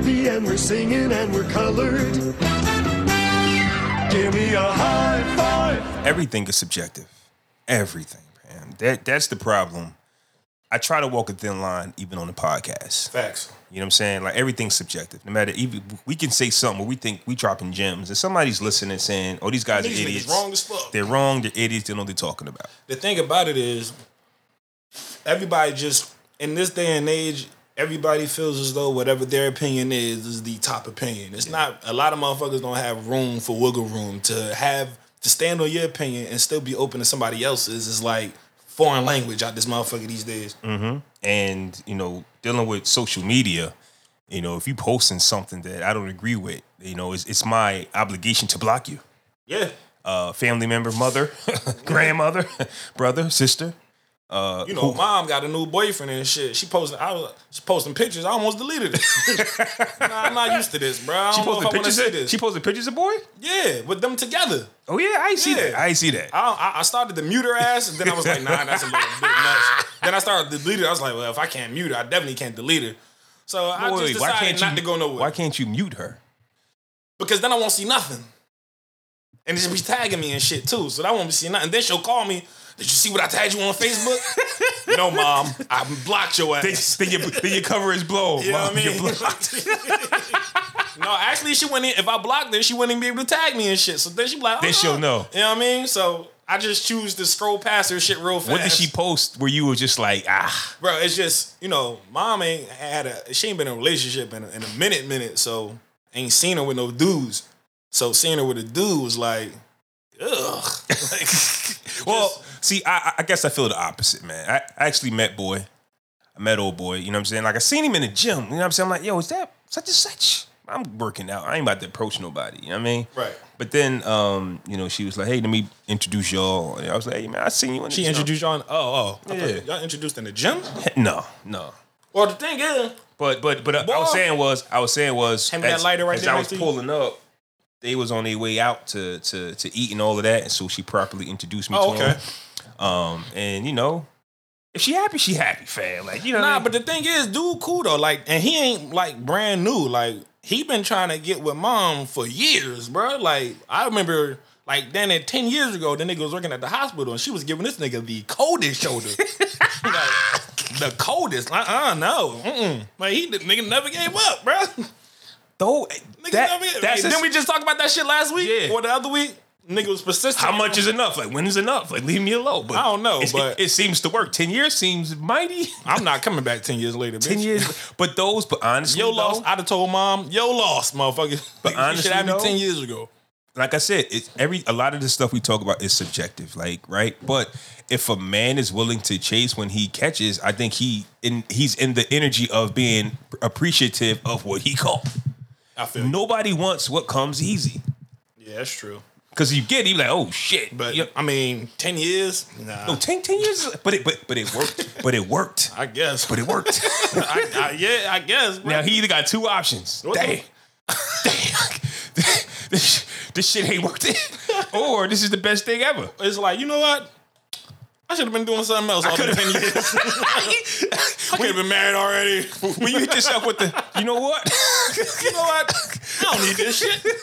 happy and we're singing and we're colored. Give me a high five. Everything is subjective. Everything, man. That that's the problem. I try to walk a thin line even on the podcast. Facts. You know what I'm saying? Like everything's subjective. No matter even we can say something where we think we dropping gems, and somebody's listening saying, "Oh, these guys These are idiots. wrong as fuck. They're wrong. They're idiots. They know what they're talking about." The thing about it is, everybody just in this day and age, everybody feels as though whatever their opinion is is the top opinion. It's not. A lot of motherfuckers don't have room for wiggle room to have to stand on your opinion and still be open to somebody else's. Is like foreign language out this motherfucker these days. and you know dealing with social media you know if you posting something that i don't agree with you know it's, it's my obligation to block you Yeah. uh family member mother grandmother brother sister uh You know, mom got a new boyfriend and shit. She posting, I was she posting pictures. I almost deleted it. nah, I'm not used to this, bro. I she posted pictures of, this. she posted pictures of boy yeah, with them together. oh yeah i see Yeah. that i see that I, I- I started to mute her ass, and then I was like, nah, that's a little bit much. Then I started to delete it. I was like, well, if I can't mute her, I definitely can't delete her. So I Wait, just why decided can't not you to go nowhere. why can't you mute her because then I won't see nothing. And she'll be tagging me and shit too. So that won't be seeing nothing. Then she'll call me. Did you see what I tagged you on Facebook? no, mom. I blocked your ass. then, your, then your cover is blown You know what I mean? blocked. no, actually, she wouldn't. If I blocked her, she wouldn't even be able to tag me and shit. So then she be like, Then "Uh-uh." she'll know. You know what I mean? So I just choose to scroll past her shit real fast. what did she post where you were just like ah Bro, it's just you know, mom ain't had a. She ain't been in a relationship in a, in a minute, minute. So ain't seen her with no dudes. So seeing her with a dude was like, ugh. like, Well, see, I, I guess I feel the opposite, man. I, I actually met boy. I met old boy. You know what I'm saying? Like I seen him in the gym. You know what I'm saying? I'm like, yo, is that such and such? I'm working out. I ain't about to approach nobody. You know what I mean? Right. But then, um, you know, she was like, hey, let me introduce y'all. And I was like, hey, man, I seen you in the she gym. introduced y'all. In, oh, oh, I Yeah. thought y'all introduced in the gym. No, no. Well, the thing is, But but but uh, I was saying was I was saying was Hand me that as, lighter right as there I was to you. pulling up, they was on their way out to to to eat and all of that, and so she properly introduced me oh, to okay. him. Um, and you know, if she happy, she happy, fam. Like you know, what I Nah, mean? but the thing is, dude, cool though. Like, and he ain't like brand new. Like, he been trying to get with mom for years, bro. Like, I remember, like, then at ten years ago, the nigga was working at the hospital, and she was giving this nigga the coldest shoulder, like, the coldest. Uh, uh no, Mm-mm. like he the nigga never gave up, bro. Though Nigga that, never gave. that's Like, a- then we just talked about that shit last week Yeah. or the other week. Nigga was persistent. how much is enough? Like when is enough? Like leave me alone. But I don't know, but- it, it seems to work. Ten years seems mighty. I'm not coming back ten years later. Bitch. Ten years, but those, but honestly, Yo lost. I'd have told mom, yo lost, motherfucker. But you honestly, should have me ten years ago. like I said, it's every a lot of the stuff we talk about is subjective, like right. But if a man is willing to chase when he catches, I think he in he's in the energy of being appreciative of what he caught. I feel. Nobody wants what comes easy Yeah, that's true. because you get it, you like oh shit. But. I mean, ten years. Nah, no 10, 10 years, but it but but it worked, but it worked, I guess. but it worked. I, I, yeah, I guess. bro. now he either got two options. What Damn, damn, this, this shit ain't worked it, or this is the best thing ever. it's like you know what? I should have been doing something else all the ten years. I could have been married already. when you hit yourself with the, you know what? you know what? I don't need this shit.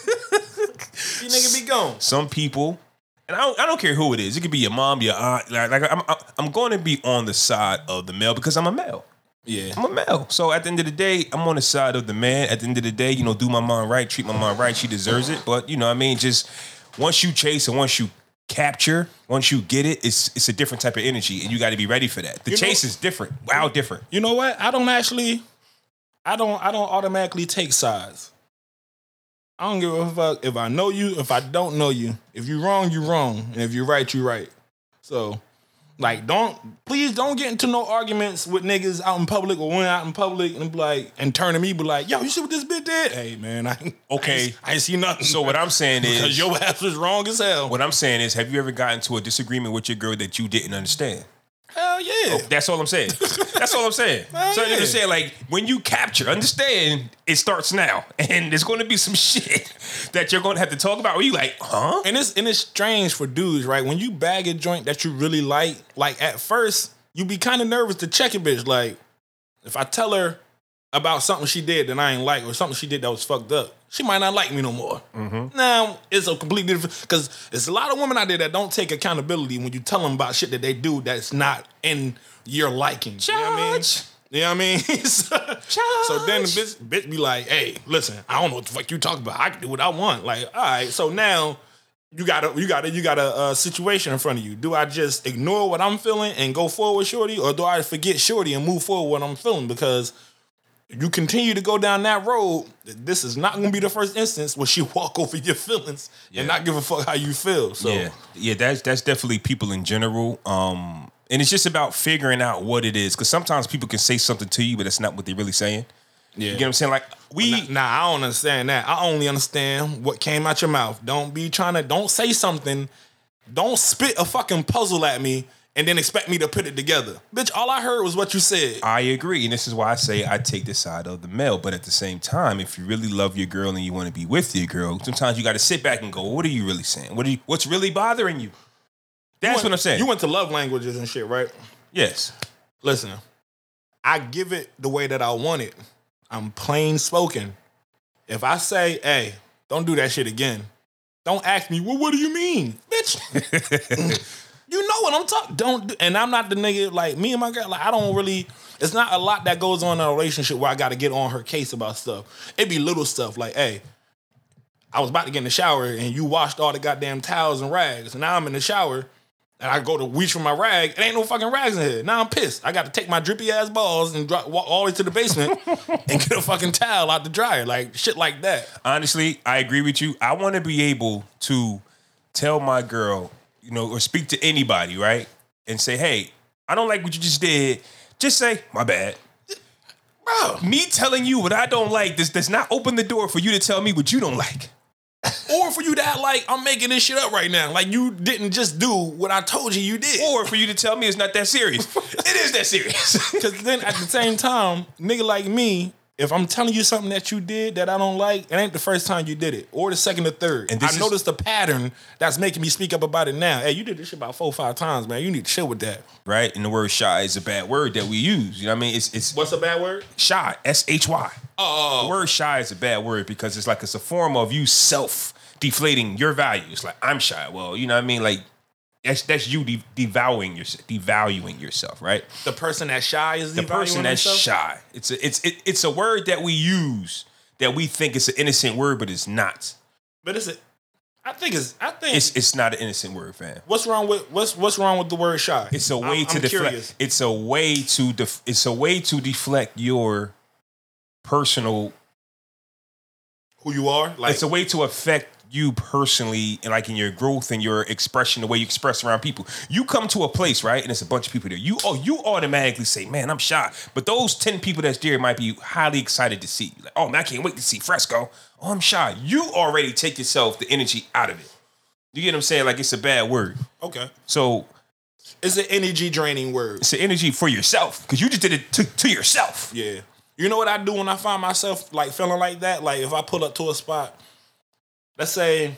You nigga be gone. Some people, and I don't, I don't care who it is. It could be your mom, your aunt. Like, like I'm, I'm going to be on the side of the male because I'm a male. Yeah. I'm a male. So at the end of the day, I'm on the side of the man. At the end of the day, you know, do my mom right, treat my mom right. She deserves it. But you know, what I mean, just once you chase and once you capture, once you get it, it's it's a different type of energy, and you got to be ready for that. The You know- chase is different. Wow, different. You know what? I don't actually. I don't. I don't automatically take sides. I don't give a fuck if I know you, if I don't know you. If you wrong, you wrong, and if you're right, you're right. So, like, don't please don't get into no arguments with niggas out in public or when out in public and be like and turn to me be like, yo, you see what this bitch did? Hey man, I Okay. I ain't, I ain't see nothing. So what I'm saying is, because your ass was wrong as hell. what I'm saying is, have you ever gotten to a disagreement with your girl that you didn't understand? Hell yeah. Oh, that's all I'm saying. That's all I'm saying. Hell so I'm yeah. just saying, like, when you capture, understand it starts now, and there's going to be some shit that you're going to have to talk about. Where you like, huh? And it's and it's strange for dudes, right? When you bag a joint that you really like, like at first you be kind of nervous to check a bitch. Like, if I tell her about something she did that I ain't like or something she did that was fucked up, she might not like me no more. Mm-hmm. Now it's a completely different because there's a lot of women out there that don't take accountability when you tell them about shit that they do that's not in your liking. You know what I mean? You know what I mean? so, so then the bitch, bitch be like, hey, listen, I don't know what the fuck you talking about. I can do what I want. Like, all right, so now you got a you got a you got a, uh situation in front of you. Do I just ignore what I'm feeling and go forward, shorty, or do I forget shorty and move forward what I'm feeling? Because you continue to go down that road, this is not going to be the first instance where she walk over your feelings Yeah. and not give a fuck how you feel. So Yeah, yeah, that's that's definitely people in general. Um, and it's just about figuring out what it is, because sometimes people can say something to you, but that's not what they're really saying. yeah. You get what I'm saying? Like we, Nah, nah, I don't understand that. I only understand what came out your mouth. Don't be trying to. Don't say something. Don't spit a fucking puzzle at me and then expect me to put it together, bitch. All I heard was what you said. I agree, and this is why I say I take the side of the male. But at the same time, if you really love your girl and you want to be with your girl, sometimes you got to sit back and go, "What are you really saying? What are you? What's really bothering you?" That's You what I'm saying. You went to love languages and shit, right? yes, Listen, I give it the way that I want it. I'm plain spoken. If I say, hey, don't do that shit again, don't ask me, well, what do you mean? Bitch. you know what I'm talking. Don't do, and I'm not the nigga like me and my girl, like I don't really it's not a lot that goes on in a relationship where I gotta get on her case about stuff. It be little stuff like, hey, I was about to get in the shower and you washed all the goddamn towels and rags. And now I'm in the shower and I go to reach for my rag. It ain't no fucking rags in here. Now I'm pissed. I got to take my drippy ass balls and drop, walk all the way to the basement and get a fucking towel out the dryer. Like shit like that. honestly, I agree with you. I want to be able to tell my girl, you know, or speak to anybody, right, and say, "Hey, I don't like what you just did." Just say, "My bad." Bro. Me telling you what I don't like does does not open the door for you to tell me what you don't like. Or for you to act like I'm making this shit up right now. Like you didn't just do what I told you you did. Or for you to tell me it's not that serious. it is that serious. Because then at the same time, nigga like me, if I'm telling you something that you did that I don't like, it ain't the first time you did it, or the second or third. And I is- noticed the pattern that's making me speak up about it now. Hey, you did this shit about four or five times, man. You need to chill with that. right? And the word shy is a bad word that we use. You know what I mean? It's it's What's a bad word? shy, S H Y. Oh, oh, oh. The word shy is a bad word because it's like it's a form of you self deflating your values. Like I'm shy. Well, you know what I mean? Like that's that's you de- devaluing yourself, devaluing yourself, right? the person that's shy is The person that's themselves? shy. It's a it's it, it's a word that we use that we think it's an innocent word, but it's not. But it's a, I think it's. I think It's it's not an innocent word, fam. what's wrong with what's what's wrong with the word shy? It's a way I'm- to I'm deflect. curious. It's a way to def- it's a way to deflect your personal Who you are? Like it's a way to affect you personally and like in your growth and your expression, the way you express around people. You come to a place, right? And it's a bunch of people there. You oh, you automatically say, Man, I'm shy. But those 10 people that's there might be highly excited to see you. Like, oh man, I can't wait to see Fresco. Oh, I'm shy. You already take yourself the energy out of it. You get what I'm saying? Like it's a bad word. okay. So It's an energy draining word. it's an energy for yourself. Because you just did it to, to yourself. Yeah. You know what I do when I find myself like feeling like that? Like if I pull up to a spot, let's say,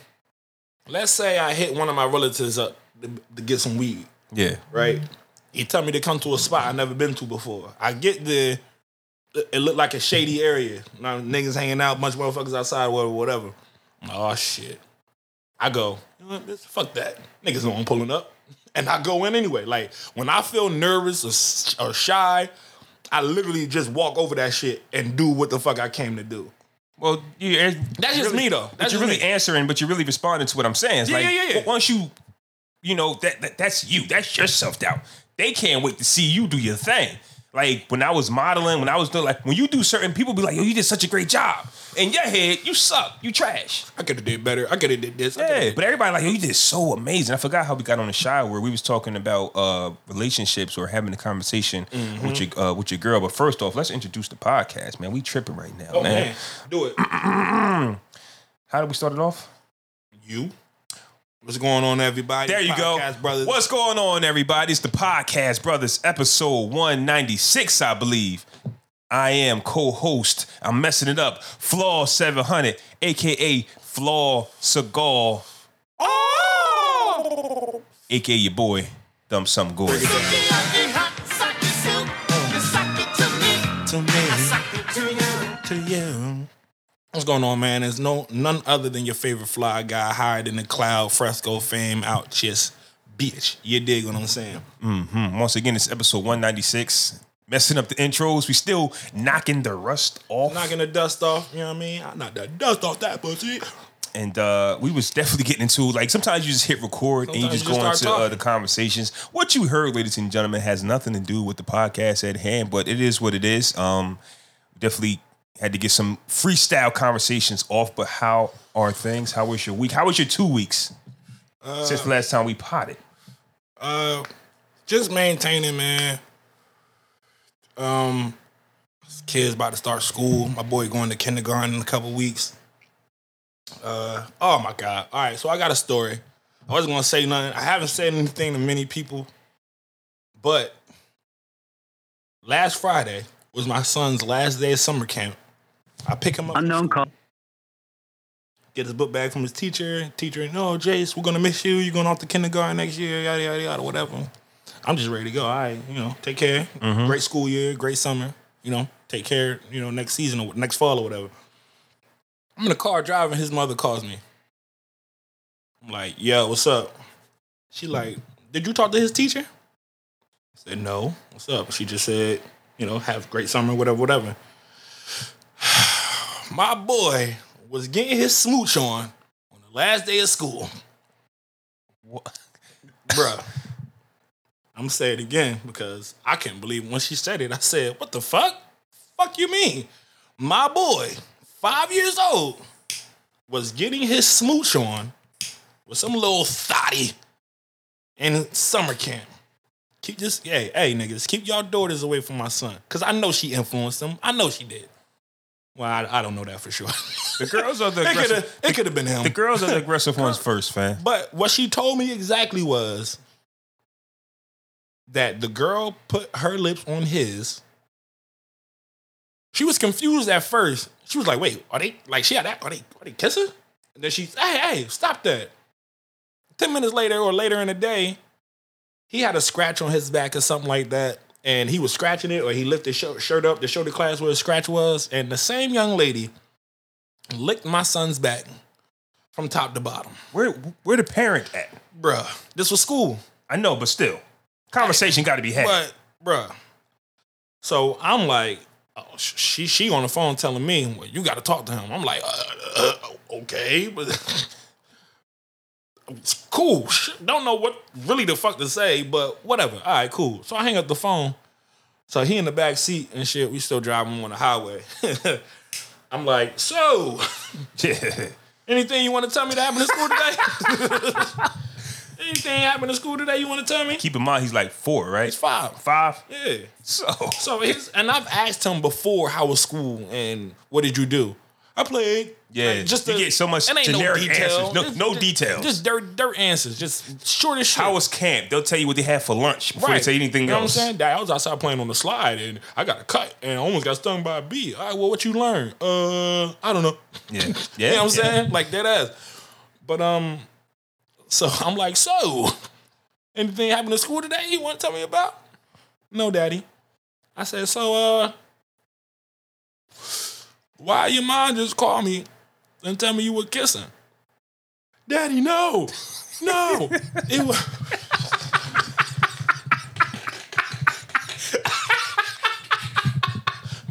let's say I hit one of my relatives up to, to get some weed, Yeah. right? He tell me to come to a spot I never been to before. I get there, it looked like a shady area. Now niggas hanging out, bunch of motherfuckers outside, whatever, whatever. Oh shit. I go, you know what, fuck that. Niggas know I'm pulling up. And I go in anyway. Like when I feel nervous or, or shy, I literally just walk over that shit and do what the fuck I came to do. Well, you, That's just me though. But That's you're really me. answering, but you're really responding to what I'm saying. It's Yeah, like yeah, yeah, yeah. once you, you know, that, that that's you. That's your self doubt. They can't wait to see you do your thing. Like when I was modeling, when I was doing like when you do certain people be like, yo, you did such a great job. In your head, you suck. You trash. I could have did better. I could have did this. I Yeah, but everybody like, yo, you did so amazing. I forgot how we got on the show where we was talking about uh relationships or having a conversation Mm-hmm. with your uh, with your girl. But first off, let's introduce the podcast, man. We tripping right now, Oh man. man, do it. How did we start it off? You. What's going on, everybody? There you Podcast go. brothers. What's going on, everybody? It's the Podcast Brothers, episode 196, I believe. I am co-host. I'm messing it up. Flaw 700, aka Flaw Seagal, Oh! aka your boy, Dumb Some Good. To me. to you. What's going on, man? There's no none other than your favorite fly guy hired in the cloud, fresco fame out just bitch. You dig what I'm saying? Hmm, Once again, it's episode 196. Messing up the intros. We still knocking the rust off. Knocking the dust off, you know what I mean? I knock the dust off that pussy. and uh, we was definitely getting into like sometimes you just hit record and you just you go into uh, the conversations. What you heard, ladies and gentlemen, has nothing to do with the podcast at hand, but it is what it is. Um, definitely had to get some freestyle conversations off. But how are things? How was your week? How was your two weeks since the last time we potted? Uh, just maintaining, man. Um, kids about to start school. My boy going to kindergarten in a couple weeks. Uh, oh my god! All right, so I got a story. I wasn't gonna say nothing. I haven't said anything to many people, but last Friday was my son's last day of summer camp. I pick him up. Unknown call. get his book bag from his teacher. Teacher, no, Jace, we're gonna miss you. You're going off to kindergarten next year, yada yada yada, whatever. I'm just ready to go. All right, you know, take care. Mm-hmm. Great school year, great summer. You know, take care. You know, next season or next fall or whatever. I'm in the car driving. His mother calls me. I'm like, yo, what's up? She like, did you talk to his teacher? I said, no. What's up? She just said, you know, have great summer, whatever, whatever. My boy was getting his smooch on on the last day of school. What? Bruh. I'm gonna say it again because I can't believe when she said it. I said, "What the fuck? Fuck you mean?" My boy, five years old, was getting his smooch on with some little thotty in summer camp. Keep this, hey, hey, niggas, keep y'all daughters away from my son, cause I know she influenced him. I know she did. Well, I, I don't know that for sure. The girls are the it could aggressive. have, it could have been him. The girls are the aggressive ones first, fam. But what she told me exactly was that the girl put her lips on his. She was confused at first. She was like, "Wait, are they like she had that? Are they are they kissing?" And then she's, "Hey, hey, stop that!" Ten minutes later or later in the day, he had a scratch on his back or something like that, and he was scratching it, or he lifted his shirt shirt up to show the class where the scratch was, and the same young lady licked my son's back from top to bottom. Where where the parent at? Bruh, this was school. I know, but still, conversation got to be had. But, bruh. So I'm like, oh, she she on the phone telling me, well, you got to talk to him. I'm like, uh, uh, okay, but it's cool. Don't know what really the fuck to say, but whatever. All right, cool. So I hang up the phone. So he in the back seat and shit. We still driving on the highway. I'm like, so anything you want to tell me that happened in school today? anything happened in school today you want to tell me? Keep in mind, he's like four, right? He's five. Five. Yeah. So So his and I've asked him before how was school and what did you do? I played. Yeah, you the- get so much generic detail. answers. No- Just- no just- details. Just dirt dirt answers. Just short as shit. how was camp? They'll tell you what they had for lunch before they say anything you know else. what I'm saying? Dad, I was outside playing on the slide and I got a cut and I almost got stung by a bee. All right, well, what you learn? Uh, I don't know. Yeah, yeah. You know what I'm yeah. saying? Like that ass. But um, so I'm like, so anything happened to school today you want to tell me about? No, daddy. I said, so uh, why your mom just called me and tell me you were kissing? Daddy, no, no. it was.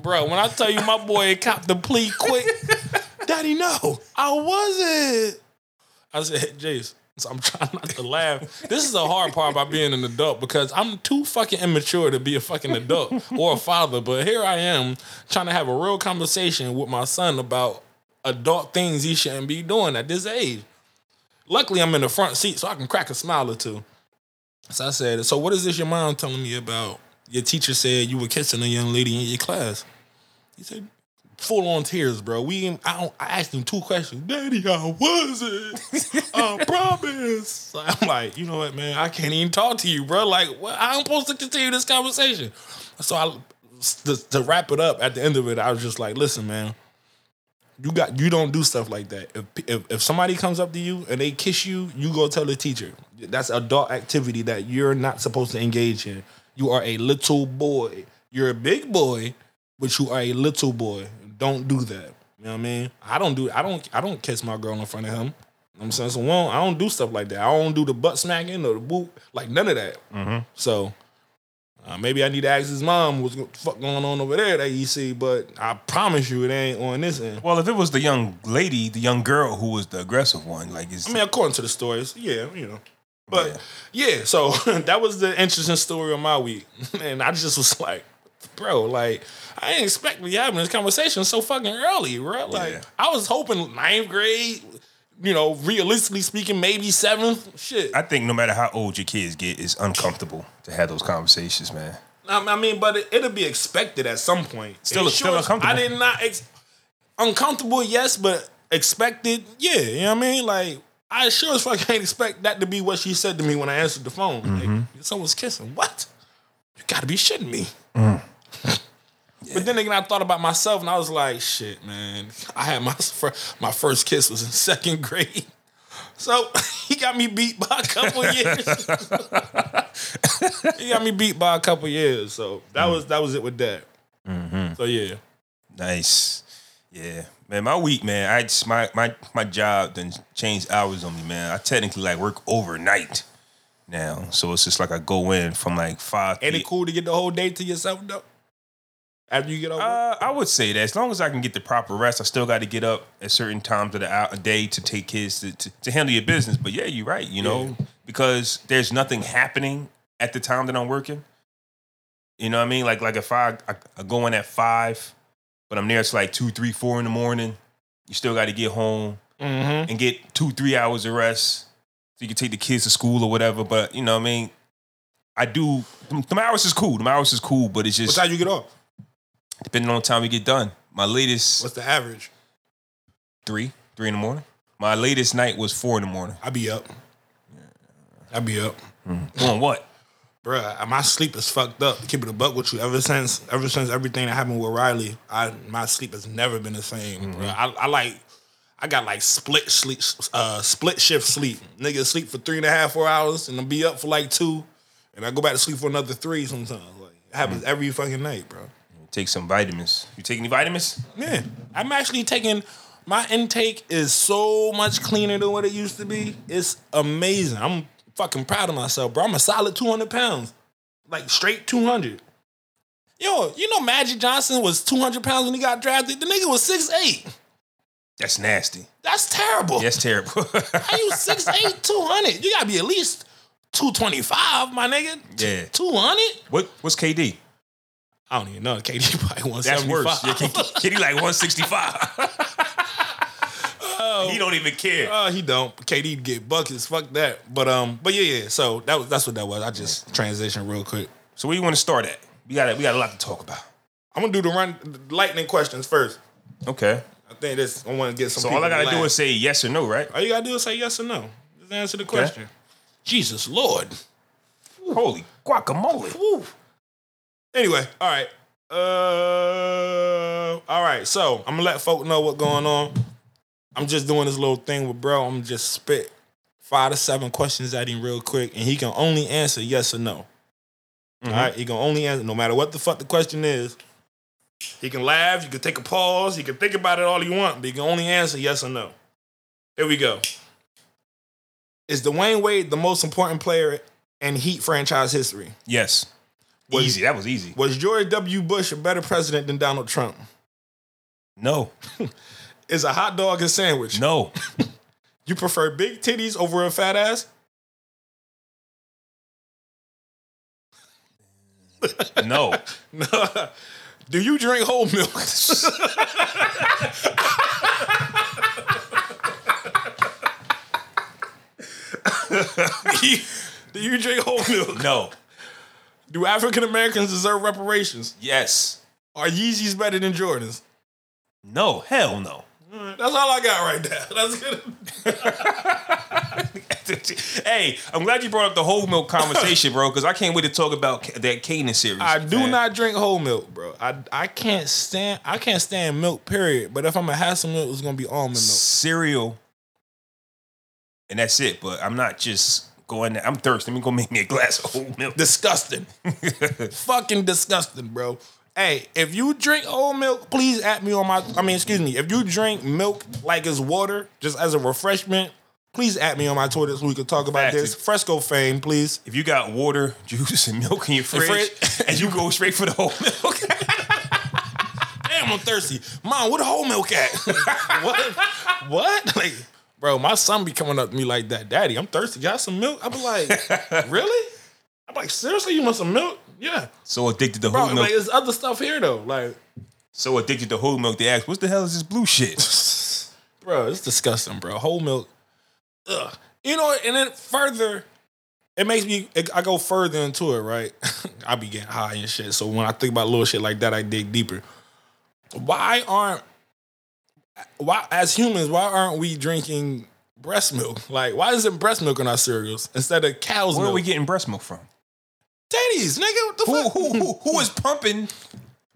Bro, when I tell you my boy copped the plea quick, Daddy, no, I wasn't. I said, Jace, so I'm trying not to laugh. This is the hard part about being an adult because I'm too fucking immature to be a fucking adult or a father. But here I am trying to have a real conversation with my son about adult things he shouldn't be doing at this age. Luckily, I'm in the front seat so I can crack a smile or two. So I said, So what is this your mom telling me about? Your teacher said you were kissing a young lady in your class. He said, full on tears, bro. We I, don't, I asked him two questions. Daddy, I wasn't. I promise. So I'm like, you know what, man? I can't even talk to you, bro. Like, what? I'm supposed to continue this conversation. So I to, to wrap it up at the end of it, I was just like, listen, man. You got you don't do stuff like that. If, if if somebody comes up to you and they kiss you, you go tell the teacher. That's adult activity that you're not supposed to engage in. You are a little boy. You're a big boy. but you are a little boy. Don't do that. You know what I mean? I don't do I don't I don't kiss my girl in front of him. You know what I'm saying so well, I don't do stuff like that. I don't do the butt smacking or the boot, like none of that. Mm-hmm. So uh, maybe I need to ask his mom what's the fuck going on over there at AEC, but I promise you it ain't on this end. Well, if it was the young lady, the young girl who was the aggressive one, like it's I mean, according to the stories, yeah, you know. But yeah, so that was the interesting story of my week. And I just was like, bro, like, I didn't expect to be having this conversation so fucking early, bro. Like, Yeah. I was hoping ninth grade, you know, realistically speaking, maybe seventh. Shit. I think no matter how old your kids get, it's uncomfortable to have those conversations, man. I mean, but it, it'll be expected at some point. Still- It still sure- uncomfortable. I did not ex- uncomfortable, yes, but expected, yeah. You know what I mean? Like I sure as fuck can't expect that to be what she said to me when I answered the phone. Mm-hmm. Like, someone's kissing. What? You got to be shitting me. Mm. But then again, I thought about myself and I was like, shit, man. I had my my first kiss was in second grade. So he got me beat by a couple years. he got me beat by a couple years. So that was that was it with that. Mm-hmm. So yeah. Nice. Yeah. Man, my week, man, I just, my my my job then changed hours on me, man. I technically like work overnight now. So it's just like I go in from like five. Ain't p- it cool to get the whole day to yourself though? After you get over, Uh, I would say that as long as I can get the proper rest, I still got to get up at certain times of the hour, day to take kids to, to, to handle your business. But yeah, you're right. You know, because there's nothing happening at the time that I'm working. You know what I mean? Like like if I, I, I go in at five, but I'm there it's like two, three, four in the morning. You still got to get home mm-hmm. and get two, three hours of rest so you can take the kids to school or whatever. But you know what I mean? I do. Them hours is cool. Them hours is cool, but it's what just time you get off? Depending on the time we get done. My latest What's the average? three, three in the morning. My latest night was four in the morning. I be up. I be up. Mm-hmm. On what? Bruh, my sleep is fucked up. Keep it a buck with you. Ever since, ever since everything that happened with Riley, I my sleep has never been the same. bruh. Mm-hmm. I, I like, I got like split sleep, uh, split shift sleep. Nigga sleep for three and a half, four hours, and then be up for like two, and I go back to sleep for another three sometimes. Like it happens mm. every fucking night, bro. Take some vitamins. You take any vitamins? Yeah, I'm actually taking. My intake is so much cleaner than what it used to be. It's amazing. I'm fucking proud of myself, bro. I'm a solid 200 pounds, like straight 200. Yo, you know Magic Johnson was 200 pounds when he got drafted. The nigga was 6'8". That's nasty. That's terrible. That's terrible. How you 6'8", 200? You gotta be at least 225, my nigga. Yeah. 200? what? What's KD? I don't even know. KD probably 175. That's worse. Yeah, KD like 165. he don't even care. Uh, he don't. KD get buckets. Fuck that. But um, but yeah, yeah. So that was that's what that was. I just transition real quick. So where you want to start at? We got we got a lot to talk about. I'm gonna do the run the lightning questions first. Okay. I think this. I want to get some. So all I gotta to do laugh. is say yes or no, right? all you gotta do is say yes or no. Just answer the question. Jesus Lord. Holy guacamole. Woo. Anyway, all right. Uh, all right. So I'm gonna let folk know what's going on. I'm just doing this little thing with bro. I'm just spit five to seven questions at him real quick, and he can only answer yes or no. All right, he can only answer no matter what the fuck the question is. He can laugh. You can take a pause. He can think about it all you want, but he can only answer yes or no. Here we go. Is Dwyane Wade the most important player in Heat franchise history? Yes. Was- easy. That was easy. Was George W. Bush a better president than Donald Trump? No. Is a hot dog a sandwich? No. You prefer big titties over a fat ass? No. No. Do you drink whole milk? do, you, do you drink whole milk? No. Do African Americans deserve reparations? Yes. Are Yeezys better than Jordans? No. Hell no. That's all I got right there. That's good. hey, I'm glad you brought up the whole milk conversation, bro, because I can't wait to talk about that Kanan series. I do man. not drink whole milk, bro. I I can't stand I can't stand milk. Period. But if I'm gonna have some milk, it's gonna be almond milk. cereal, and that's it. But I'm not just going. There. I'm thirsty. Let me go make me a glass of whole milk. Disgusting. Fucking disgusting, bro. Hey, if you drink whole milk, please at me on my. I mean, excuse me. If you drink milk like it's water, just as a refreshment, please at me on my Twitter so we can talk about this. Fresco fame, please. If you got water, juice, and milk in your fridge, fridge. and you go straight for the whole milk, Damn, I'm thirsty. Mom, where the whole milk at? what? What? Like, bro, my son be coming up to me like that. Daddy, I'm thirsty. Got some milk? I be like, really? I'm like, seriously, you want some milk? Yeah. so addicted to Bro, whole milk, like, there's other stuff here though. Like, so addicted to whole milk, they ask, "What the hell is this blue shit?" bro, it's disgusting, bro. Whole milk. Ugh. You know, and then further, it makes me. I go further into it, right? I be getting high and shit. So when I think about little shit like that, I dig deeper. Why aren't why as humans? Why aren't we drinking breast milk? Like, why isn't breast milk in our cereals instead of cow's milk? Where are we getting breast milk from? Titties, nigga. What the Who, fuck? who, who, who is pumping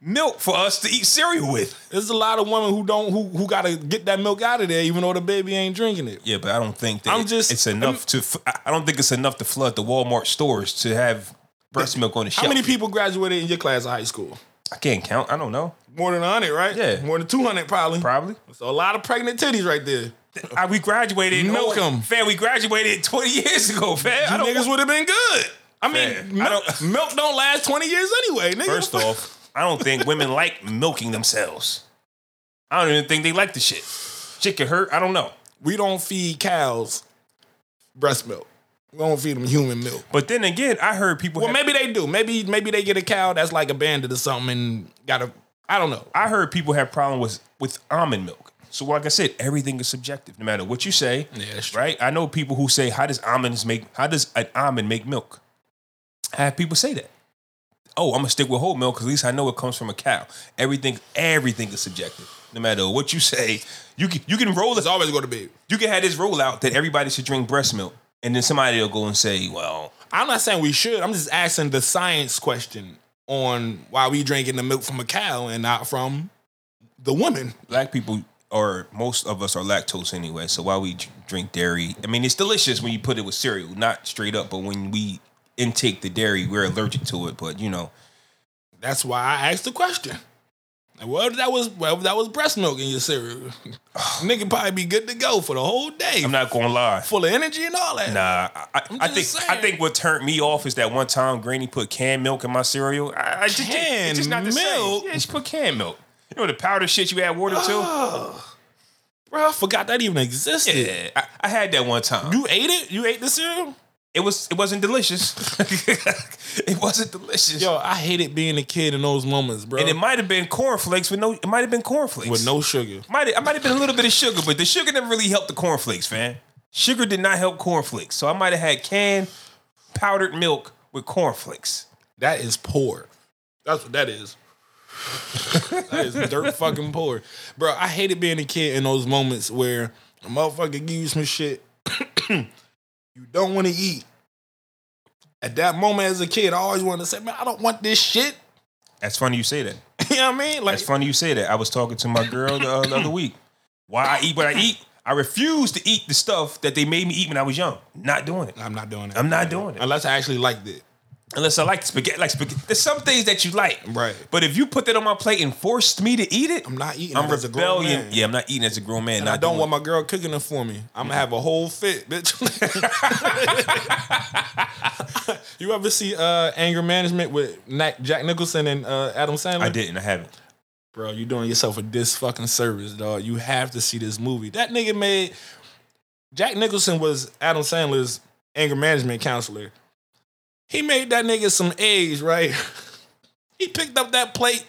milk for us to eat cereal with? There's a lot of women who don't who who gotta get that milk out of there, even though the baby ain't drinking it. Yeah, but I don't think that I'm just- it's enough to. I don't think it's enough to flood the Walmart stores to have breast milk on the shelf. How many people graduated in your class of high school? I can't count. I don't know. More than 100, right? Yeah. More than 200 probably. Probably. So a lot of pregnant titties right there. I, we graduated. Oh, milk 'em. fam. We graduated twenty years ago, fam. I You don't niggas would have been good. I mean, Man, I milk, don't- milk don't last 20 years anyway, nigga. First off, I don't think women like milking themselves. I don't even think they like the shit. Shit can hurt. I don't know. we don't feed cows breast milk. We don't feed them human milk. But then again, I heard people. Well, have- maybe they do. Maybe maybe they get a cow that's like abandoned or something and got a. I don't know. I heard people have problem with with almond milk. So like I said, everything is subjective. No matter what you say, Yeah, that's true. right? I know people who say, "How does almonds make? How does an almond make milk?" I have people say that. Oh, I'm gonna stick with whole milk because at least I know it comes from a cow. Everything, everything is subjective. No matter what you say, you can you can roll It's always going to be. You can have this roll out that everybody should drink breast milk, and then somebody will go and say, "Well, I'm not saying we should. I'm just asking the science question on why we drinking the milk from a cow and not from the woman. black people or most of us are lactose anyway. So why we drink dairy? I mean, it's delicious when you put it with cereal, not straight up. But when we intake the dairy, we're allergic to it. But you know, That's why I asked the question. Well, if that was well, if that was breast milk in your cereal. Nigga probably be good to go for the whole day. I'm not gonna lie. full of energy and all that. Nah, I, I, think just I think what turned me off is that one time Granny put canned milk in my cereal. I, I just, Canned it's just not the milk? same. Yeah, she put canned milk. You know the powder shit you add water to. Bro, I forgot that even existed. Yeah, I, I had that one time. You ate it? You ate the cereal? It was it wasn't delicious. it wasn't delicious. Yo, I hated being a kid in those moments, bro. And it might have been cornflakes with no. It might have been cornflakes with no sugar. Might I might have been a little bit of sugar, but the sugar never really helped the cornflakes, man. Sugar did not help cornflakes, so I might have had canned powdered milk with cornflakes. That is poor. That's what that is. that is dirt fucking poor. Bro, I hated being a kid in those moments where a motherfucker give you some shit you don't want to eat. At that moment as a kid, I always wanted to say, man, I don't want this shit. That's funny you say that. you know what I mean? Like, That's funny you say that. I was talking to my girl the, uh, the other week. Why I eat what I eat? I refuse to eat the stuff that they made me eat when I was young. Not doing it. I'm not doing it. I'm not doing it. Unless I actually liked it. Unless I like spaghetti. Like spaghetti. There's some things that you like. Right. But if you put that on my plate and forced me to eat it, I'm not eating I'm it as a grown rebellion. man. Yeah, I'm not eating as a grown man. And I don't want my girl cooking it for me. I'm gonna have a whole fit, bitch. you ever see uh, Anger Management with Jack Nicholson and uh, Adam Sandler? I didn't. I haven't. Bro, you're doing yourself a dis fucking service, dog. You have to see this movie. That nigga made Jack Nicholson was Adam Sandler's anger management counselor. He made that nigga some eggs, right? he picked up that plate,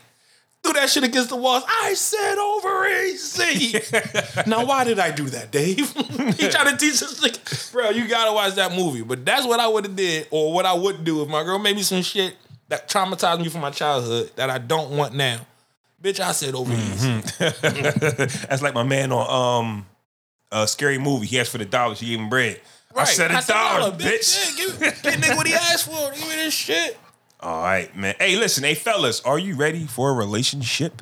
threw that shit against the walls. I said over easy. now, why did I do that, Dave? he tried to teach us, nigga, bro. You gotta watch that movie. But that's what I would have did, or what I would do if my girl made me some shit that traumatized me from my childhood that I don't want now. Bitch, I said over easy. That's like my man on um a scary movie. He asked for the dollars. He gave him bread. I said a dollar, bitch. Yeah, give, give nigga what he asked for. Give me this shit. All right, man. Hey, listen, hey fellas, are you ready for a relationship?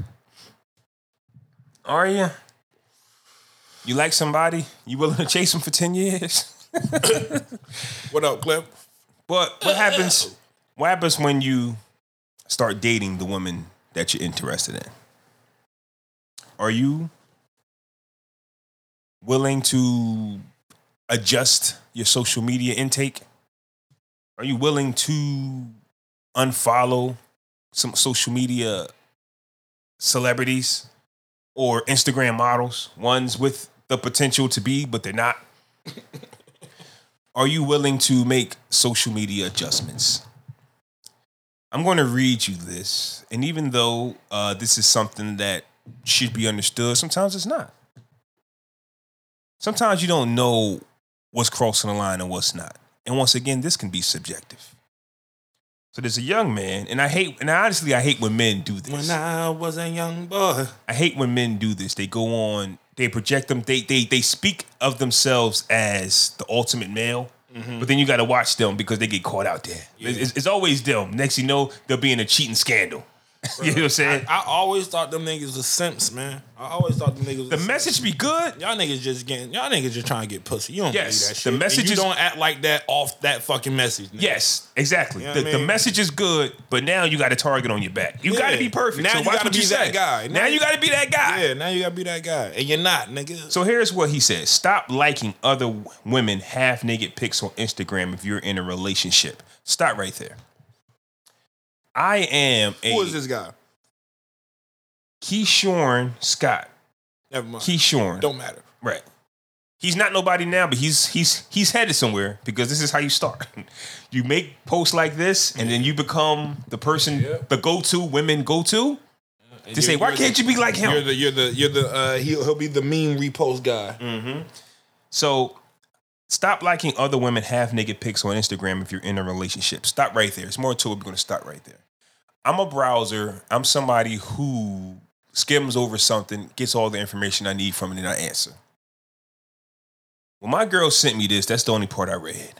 Are you? You like somebody? You willing to chase them for ten years? What up, Cliff? But what happens? What happens when you start dating the woman that you're interested in? Are you willing to adjust your social media intake? Are you willing to unfollow some social media celebrities or Instagram models, ones with the potential to be, but they're not? Are you willing to make social media adjustments? I'm going to read you this. And even though uh, this is something that should be understood, sometimes it's not. Sometimes you don't know what's crossing the line and what's not. And once again, this can be subjective. So there's a young man, and I hate, and honestly, I hate when men do this. When I was a young boy. I hate when men do this. They go on, they project them, they they they speak of themselves as the ultimate male. Mm-hmm. But then you got to watch them because they get caught out there. It's, it's- it's always them. Next you know, they'll be in a cheating scandal. you know what I'm saying? I always thought them niggas was simps, man. I always thought them niggas. the message be good. Y'all niggas just getting. Y'all niggas just trying to get pussy. You don't Yes, believe that the shit. And message you is- don't act like that off that fucking message. nigga. Yes, exactly. You know the, I the message is good, but now you got a target on your back. You got to be perfect. Now so you gotta be that say. guy. Now, Now you you- got to be that guy. Yeah, now you gotta be that guy, and you're not, nigga. So here's what he said: Stop liking other women half naked pics on Instagram if you're in a relationship. Stop right there. I am a who is this guy? Keyshawn Scott. Never mind. Keyshawn. don't matter. Right. He's not nobody now, but he's he's he's headed somewhere because this is how you start. You make posts like this, and then you become the person, the go-to women go-to. And To say, why can't the- you be like him? You're the you're the you're the uh, he'll he'll be the meme repost guy. So stop liking other women half naked pics on Instagram if you're in a relationship. Stop right there. It's more to it. We're going to stop right there. I'm a browser. I'm somebody who skims over something, gets all the information I need from it, and I answer. When my girl sent me this, that's the only part I read.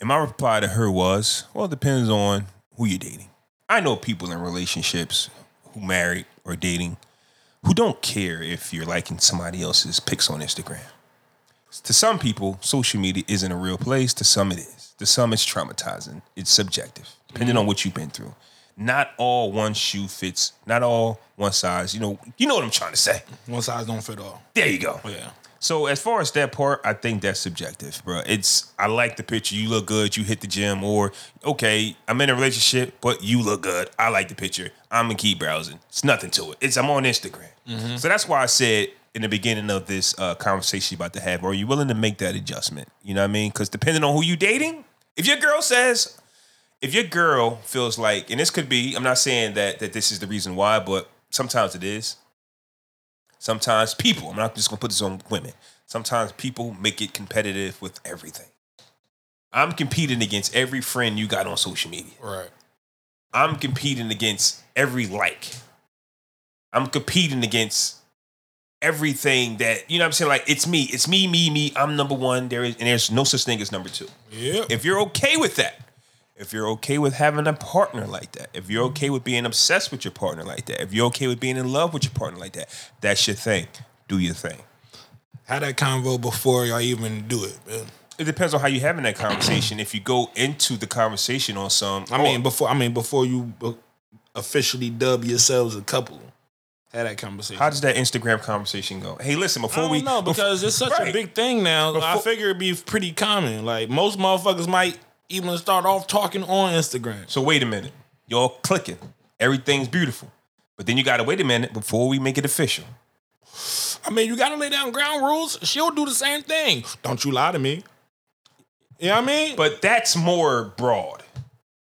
And my reply to her was, well, it depends on who you're dating. I know people in relationships who married or dating who don't care if you're liking somebody else's pics on Instagram. To some people, social media isn't a real place. To some, it is. To some, it's traumatizing. It's subjective, depending on mm. what you've been through. Not all one shoe fits. Not all one size. You know, you know what I'm trying to say. One size don't fit all. There you go. Yeah. So as far as that part, I think that's subjective, bro. It's I like the picture. You look good. You hit the gym, or okay, I'm in a relationship, but you look good. I like the picture. I'm gonna keep browsing. It's nothing to it. It's I'm on Instagram. Mm-hmm. So that's why I said in the beginning of this uh, conversation you're about to have, are you willing to make that adjustment? You know what I mean? Because depending on who you dating, if your girl says, if your girl feels like, and this could be, I'm not saying that that this is the reason why, but sometimes it is. Sometimes people, I'm not just gonna put this on women. Sometimes people make it competitive with everything. I'm competing against every friend you got on social media. Right. I'm competing against every like. I'm competing against everything that, you know what I'm saying? Like, it's me. It's me, me, me. I'm number one. There is, and there's no such thing as number two. Yeah. If you're okay with that, if you're okay with having a partner like that, if you're okay with being obsessed with your partner like that, if you're okay with being in love with your partner like that, that's your thing. Do your thing. Had that convo before y'all even do it, man. It depends on how you having that conversation. If you go into the conversation on some, I mean, before I mean before you uh, officially dub yourselves a couple. Had that conversation. how does that Instagram conversation go? Hey, listen, I before don't we know because it's such Right. a big thing now. I figure it'd be pretty common. Like most motherfuckers might even start off talking on Instagram. So wait a minute, y'all clicking, everything's beautiful, but then you got to wait a minute before we make it official. I mean, you gotta lay down ground rules. She'll do the same thing. Don't you lie to me. You know what I mean? But that's more broad.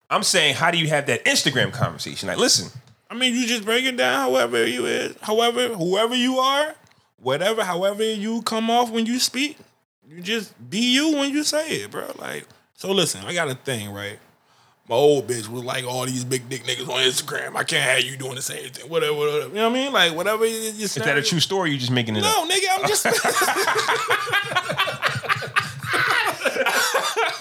I'm saying, how do you have that Instagram conversation? Like, listen, I mean, you just break it down however you is, however, whoever you are, whatever, however you come off when you speak. You just be you when you say it, bro. Like, so listen, I got a thing, right? My old bitch was like all these big dick niggas on Instagram. I can't have you doing the same thing. Whatever, whatever. You know what I mean? Like whatever. You, you is that a true story? Or you just making it up? No, nigga, I'm just.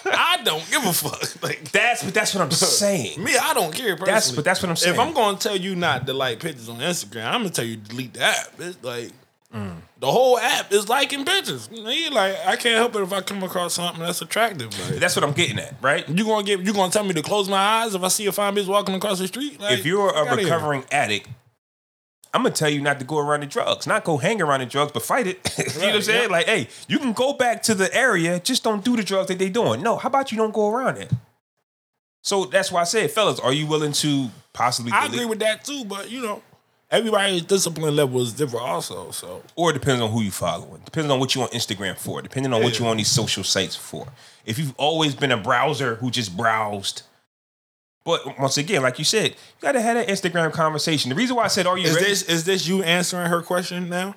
I don't give a fuck. Like That's but that's what I'm saying. me, I don't care. Personally. That's- but that's what I'm saying. If I'm gonna tell you not to like pictures on Instagram, I'm gonna tell you to delete the app. It's like, Mm. the whole app is liking pictures. You like I can't help it if I come across something that's attractive. Like, That's what I'm getting at, right? you gonna get you gonna tell me to close my eyes if I see a fine bitch walking across the street? Like, if you're a recovering addict, I'm gonna tell you not to go around the drugs, not go hang around the drugs, but fight it. you know what I'm saying? yeah. Like, hey, you can go back to the area, just don't do the drugs that they doing. No, how about you don't go around it? So that's why I said, fellas, are you willing to possibly? I agree with that too, but you know, everybody's discipline level is different also. So or it depends on who you following. Depends on what you on Instagram for. Depending on what you Yeah. on these social sites for. If you've always been a browser who just browsed. But once again, like you said, you gotta have that Instagram conversation. The reason why I said, "Are you is ready?" this is this you answering her question now?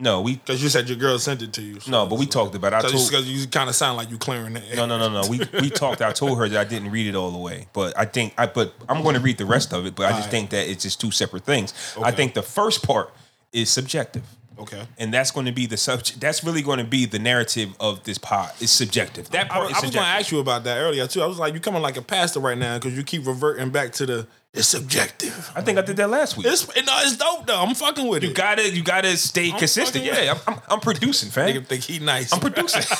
no, we Because you said your girl sent it to you. So no, but we talked about. It. I told, because you kind of sound like you clearing it. no, no, no, no. We we talked. I told her that I didn't read it all the way, but I think I. But I'm going to read the rest of it. But I just Alright. think that it's just two separate things. I think the first part is subjective. Okay. and that's going to be the subject. That's really going to be the narrative of this pod. It's subjective. That I, part I is was going to ask you about that earlier too. I was like, you're coming like a pastor right now because you keep reverting back to the it's subjective. I think I did that last week. It's no, it's dope though. I'm fucking with you it. gotta, you gotta stay consistent. Yeah, I'm, I'm, I'm producing, fam. Nigga think he nice. I'm producing.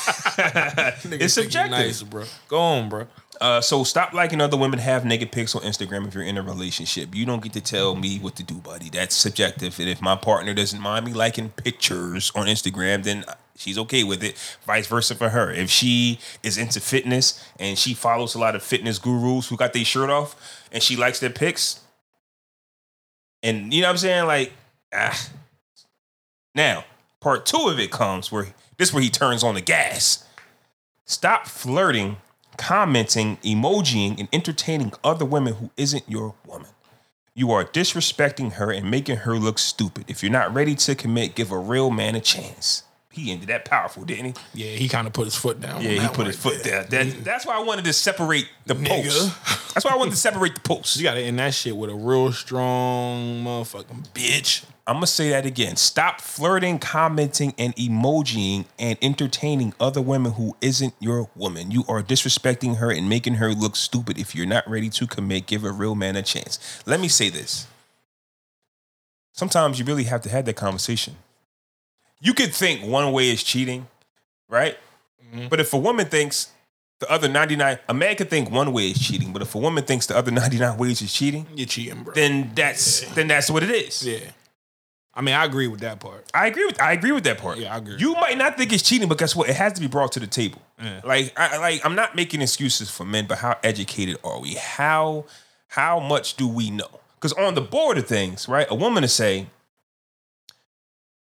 It's subjective. nice, bro. Go on, bro. Uh, so stop liking other women have naked pics on Instagram if you're in a relationship. You don't get to tell me what to do, buddy. That's subjective. And if my partner doesn't mind me liking pictures on Instagram, then she's okay with it. Vice versa for her. If she is into fitness and she follows a lot of fitness gurus who got their shirt off and she likes their pics, and you know what I'm saying, like ah. Now, part two of it comes where this is where he turns on the gas. Stop flirting, commenting, emojiing, and entertaining other women who isn't your woman. You are disrespecting her and making her look stupid. If you're not ready to commit, give a real man a chance. He ended that powerful, didn't he? Yeah, he kind of put his foot down. Yeah, he put his foot there. down. That, that's why I wanted to separate the Nigga. posts. That's why I wanted to separate the posts. You got to end that shit with a real strong motherfucking bitch. I'm gonna say that again. Stop flirting, commenting, and emojiing and entertaining other women who isn't your woman. You are disrespecting her and making her look stupid. If you're not ready to commit, give a real man a chance. Let me say this. Sometimes you really have to have that conversation. You could think one way is cheating, right? Mm-hmm. But if a woman thinks the other 99, a man could think one way is cheating, but if a woman thinks the other 99 ways is cheating, you're cheating, bro. then that's then that's what it is. yeah. I mean, I agree with that part. I agree with I agree with that part. Yeah, I agree. You might not think it's cheating, but guess what? It has to be brought to the table. Yeah. Like I like I'm not making excuses for men, but how educated are we? How how much do we know? Because on the board of things, right? A woman to say,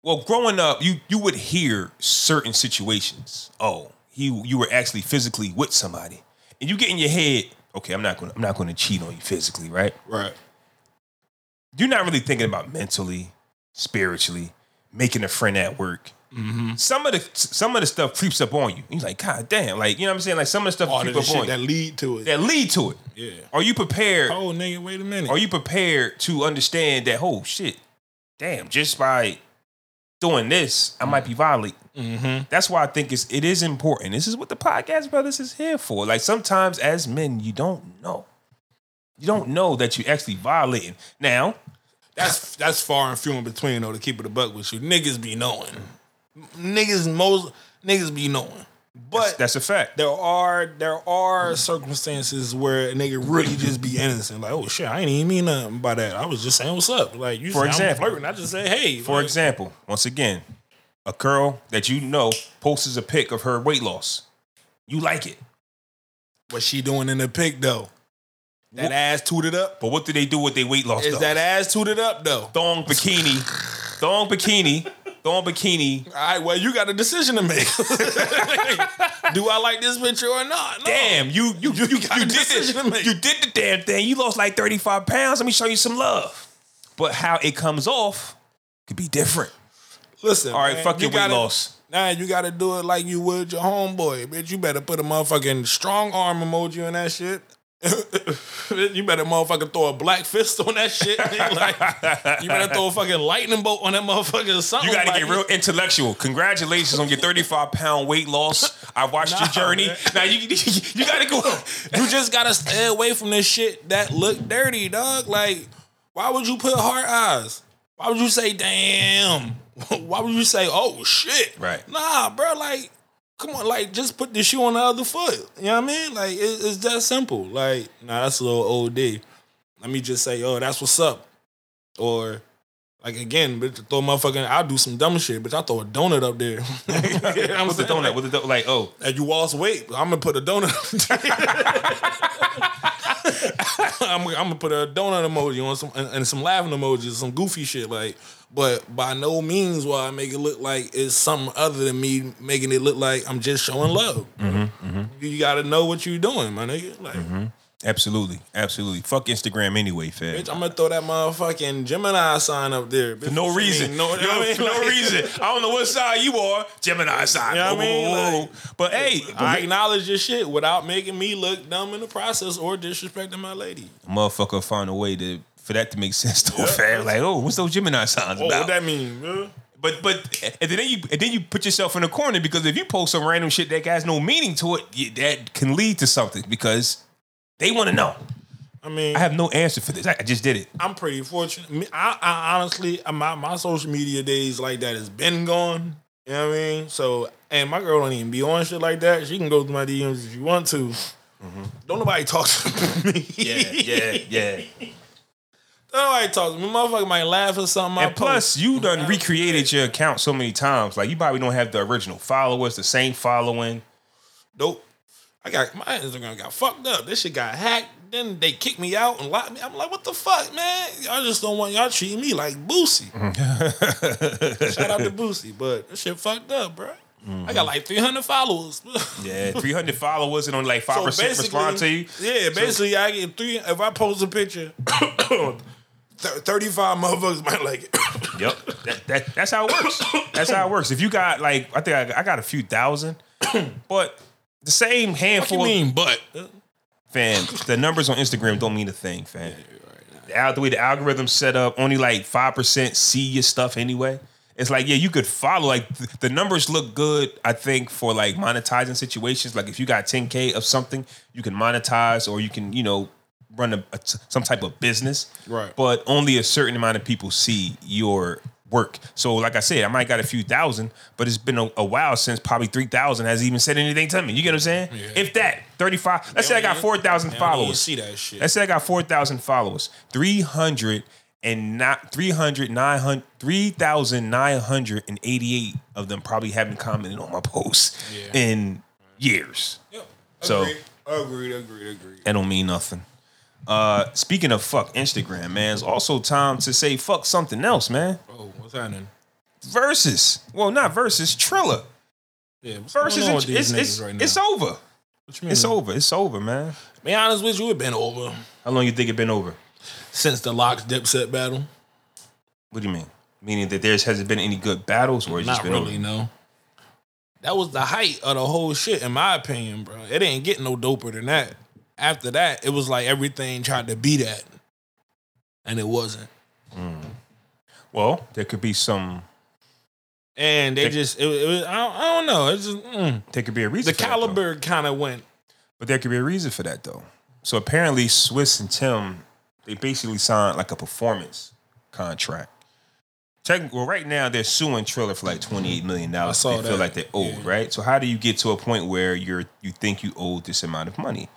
well, growing up, you you would hear certain situations. Oh, you you were actually physically with somebody, and you get in your head, okay, I'm not gonna I'm not gonna cheat on you physically, right? Right. you're not really thinking about mentally, spiritually, making a friend at work. Mm-hmm. Some of the some of the stuff creeps up on you. You're like, God damn, like you know what I'm saying? Like some of the stuff of up on you that lead to it. that lead to it. yeah. Are you prepared? Oh, nigga, wait a minute. Are you prepared to understand that? Oh shit, damn! Just by doing this, I might be violating. Mm-hmm. That's why I think it's it is important. This is what the podcast brothers is here for. Like sometimes as men, you don't know. You don't know that you actually violating. Now, That's that's far and few in between though. To keep it a buck with you, niggas be knowing. Niggas most niggas be knowing. But that's a fact. there are there are circumstances where a nigga really just be innocent. Like, oh shit, I ain't even mean nothing by that. I was just saying what's up. Like you For example. Flirting. I just say, hey. For like, example, once again, a girl that you know posts a pic of her weight loss. You like it. what she doing in the pic though? That What- ass tooted up. But what do they do with their weight loss? Is though? that ass tooted up though? thong bikini, thong bikini, thong bikini. All right, well, you got a decision to make. Do I like this picture or not? No. Damn, you you you, you, got a did decision to the, make. you did the damn thing. You lost like 35 pounds. Let me show you some love. But how it comes off could be different. Listen, All right, man, fuck your weight loss. Nah, you gotta do it like you would your homeboy, bitch. You better put a motherfucking strong arm emoji on that shit. you better motherfucking throw a black fist on that shit. like, you better throw a fucking lightning bolt on that motherfucker or something. You got to like get real intellectual. Congratulations on your 35 pound weight loss. I watched your journey. man. Now you you got to go. You just gotta stay away from this shit that look dirty, dog. Like, why would you put hard eyes? Why would you say damn? Why would you say oh shit? Right. Nah, bro. Like, come on. Like, just put the shoe on the other foot. You know what I mean? Like, it, it's that simple. Like, nah, that's a little OD. Let me just say, oh, that's what's up. Or like again, bitch, throw motherfucking. I'll do some dumb shit, but I throw a donut up there. I'm What's the donut? like, With the do- like, oh, and you lost weight, I'm gonna put a donut. I'm, I'm gonna put a donut emoji on some and, and some laughing emojis, some goofy shit. Like, but by no means will I make it look like it's something other than me making it look like I'm just showing love. Mm-hmm, mm-hmm. You got to know what you're doing, my nigga. Like, mm-hmm. absolutely, absolutely. Fuck Instagram anyway, fam. bitch, I'm gonna throw that motherfucking Gemini sign up there. For no reason. No, Yo, I mean, for no reason. I don't know what side you are. Gemini side. You know what I mean? Whoa, whoa. but hey, I acknowledge your shit without making me look dumb in the process or disrespecting my lady. motherfucker find a way to for that to make sense to a Yeah. fam. Like, oh, what's those Gemini signs Oh, about? what that mean? bro? But but and then you and then you put yourself in a corner because if you post some random shit that has no meaning to it, that can lead to something because they want to know. I mean, I have no answer for this. I, just did it. I'm pretty fortunate. I, I honestly, uh, my, my social media days like that has been gone. You know what I mean? So, and my girl don't even be on shit like that. She can go through my DMs if you want to. Don't nobody talk to me. yeah, yeah. Don't nobody talk to me. Motherfucker might laugh or something. I And plus, post. you done recreated your account so many times. Like you probably don't have the original followers, the same following. Nope. I got my Instagram got fucked up. This shit got hacked. Then they kicked me out and locked me. I'm like, what the fuck, man? Y'all just don't want y'all treating me like Boosie. Shout out to Boosie, but this shit fucked up, bro. I got like 300 followers. Yeah, 300 followers and only like 5% respond to you. Yeah, basically, I get three. If I post a picture, th- 35 motherfuckers might like it. Yep. That, that, that's how it works. That's how it works. If you got like, I think I, I got a few thousand, but the same handful. what you mean, but? fam, the numbers on Instagram don't mean a thing, fam. The, al- the way the algorithm's set up, only like 5% see your stuff anyway. It's like, yeah, you could follow. Like th- the numbers look good, I think, for like monetizing situations. Like if you got 10K of something, you can monetize or you can, you know, run a, a some type of business. Right. But only a certain amount of people see your work. So like I said, I might got a few thousand, but it's been a, a while since probably 3,000 has even said anything to me. You get what I'm saying? If that, 35. Let's say I got 4,000 They don't followers. see that shit. Let's say I got 4,000 followers. 300 and not 300, 900, 3,988 of them probably haven't commented on my posts Yeah. in years. Yep. So- Agreed, agreed, agreed, agreed. That don't mean nothing. Uh, speaking of fuck Instagram, man, it's also time to say fuck something else, man. Oh, what's happening? Verzuz. Well, not Verzuz, Triller. Yeah, Verzuz, it's, it's, it's, right now? it's over. What you mean? It's over. It's over, man. Be honest with you, it been over How long you think it been over? since the Lox Dipset battle. What do you mean? Meaning that there's hasn't been any good battles, or it's just Not been really, over? no. That was the height of the whole shit, in my opinion, bro. It ain't getting no doper than that. After that, it was like everything tried to be that, and it wasn't. Well, there could be some. And they They- just, it, it was, I, don't, I don't know. It's just mm. There could be a reason. the caliber kind of went. but there could be a reason for that though. So apparently, Swizz and Tim, they basically signed like a performance contract. Check, well, right now they're suing Triller for like twenty eight million dollars. They feel like they're owed, Yeah. right? So how do you get to a point where you're you think you owe this amount of money?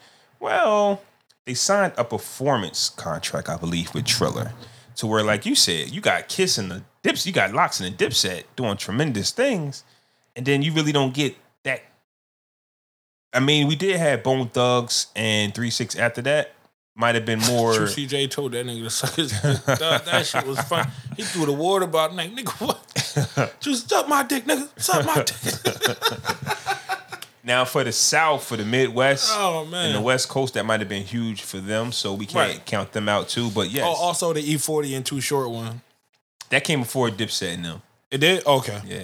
Well, they signed a performance contract, I believe, with Triller, to where, like you said, you got Kiss and the Dips, you got Lox and the Dipset doing tremendous things, and then you really don't get that. I mean, we did have Bone Thugs and Three Six after that. Might have been more. Juicy J told that nigga to suck his dick. That, that shit was fun. He threw the water bottle. Like, nigga, what? Just suck my dick, nigga. Suck my dick. Now for the South, for the Midwest, Oh, man. and the West Coast, that might have been huge for them. So we can't Right. count them out too. But yes, Oh, also the E40 and Too Short one. that came before Dipset and them. It did? Okay. Yeah.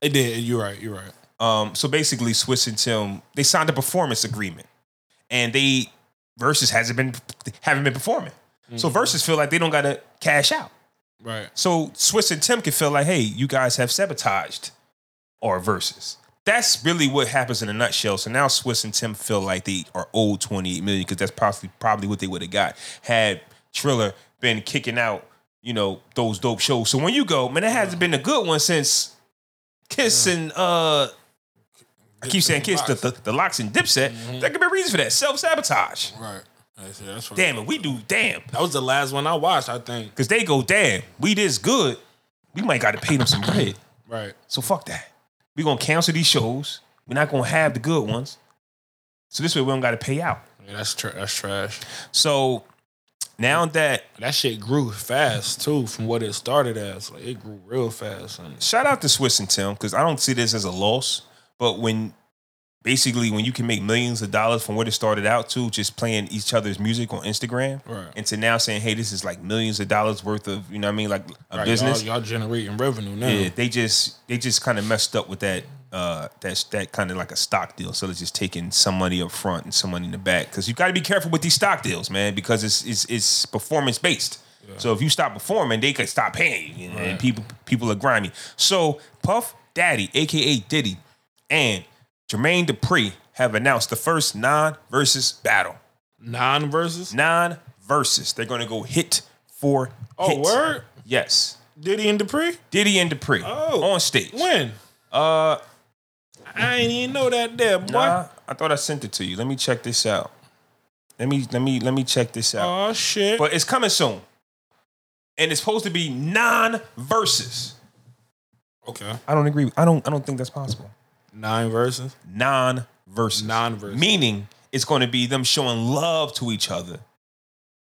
It did. You're right. You're right. Um, so basically, Swizz and Tim they signed a performance agreement, and they Verzuz hasn't been haven't been performing. So Mm-hmm. Verzuz feel like they don't got to cash out. Right. So Swizz and Tim can feel like, hey, you guys have sabotaged our Verzuz. That's really what happens in a nutshell. So now Swizz and Tim feel like they are owed 28 million because that's probably probably what they would have got had Triller been kicking out you know, those dope shows. So when you go, man, it hasn't been a good one since Kiss and uh I keep saying Kiss, the, the, the Lox and dipset. There could be a reason for that. Self-sabotage. Right. That's, that's right. Damn it, we do damn. That was the last one I watched, I think. Cause they go, damn, we this good. We might gotta pay them some bread. Right. So fuck that. We gonna cancel these shows. We're not gonna have the good ones. So this way we don't gotta pay out. Yeah, that's tra- that's trash. So now that That shit grew fast too from what it started as. Like it grew real fast. Shout out to Swizz and Tim, because I don't see this as a loss. But when basically when you can make millions of dollars from what it started out to, just playing each other's music on Instagram, Right. and to now saying, hey, this is like millions of dollars worth of, you know what I mean, like a right, business. y'all, y'all generating revenue now. Yeah, they just they just kind of messed up with that uh that's that kind of like a stock deal. So they're just taking some money up front and some money in the back because you got to be careful with these stock deals, man, because it's it's it's performance based. So if you stop performing, they could stop paying you, and people people are grimy. So Puff Daddy, aka Diddy, and Jermaine Dupri have announced the first non Verzuz battle. Non Verzuz. Non Verzuz. They're going to go hit for Oh, hit. word. Yes. Diddy and Dupri. Diddy and Dupri Oh. on stage. When? Uh, I ain't even know that there, boy. Nah, I thought I sent it to you. Let me check this out. Let me let me let me check this out. Oh shit. but it's coming soon, and it's supposed to be non Verzuz. okay. I don't agree. I don't. I don't think that's possible. Nine verses. Non verses. Non-verses. Meaning it's going to be them showing love to each other.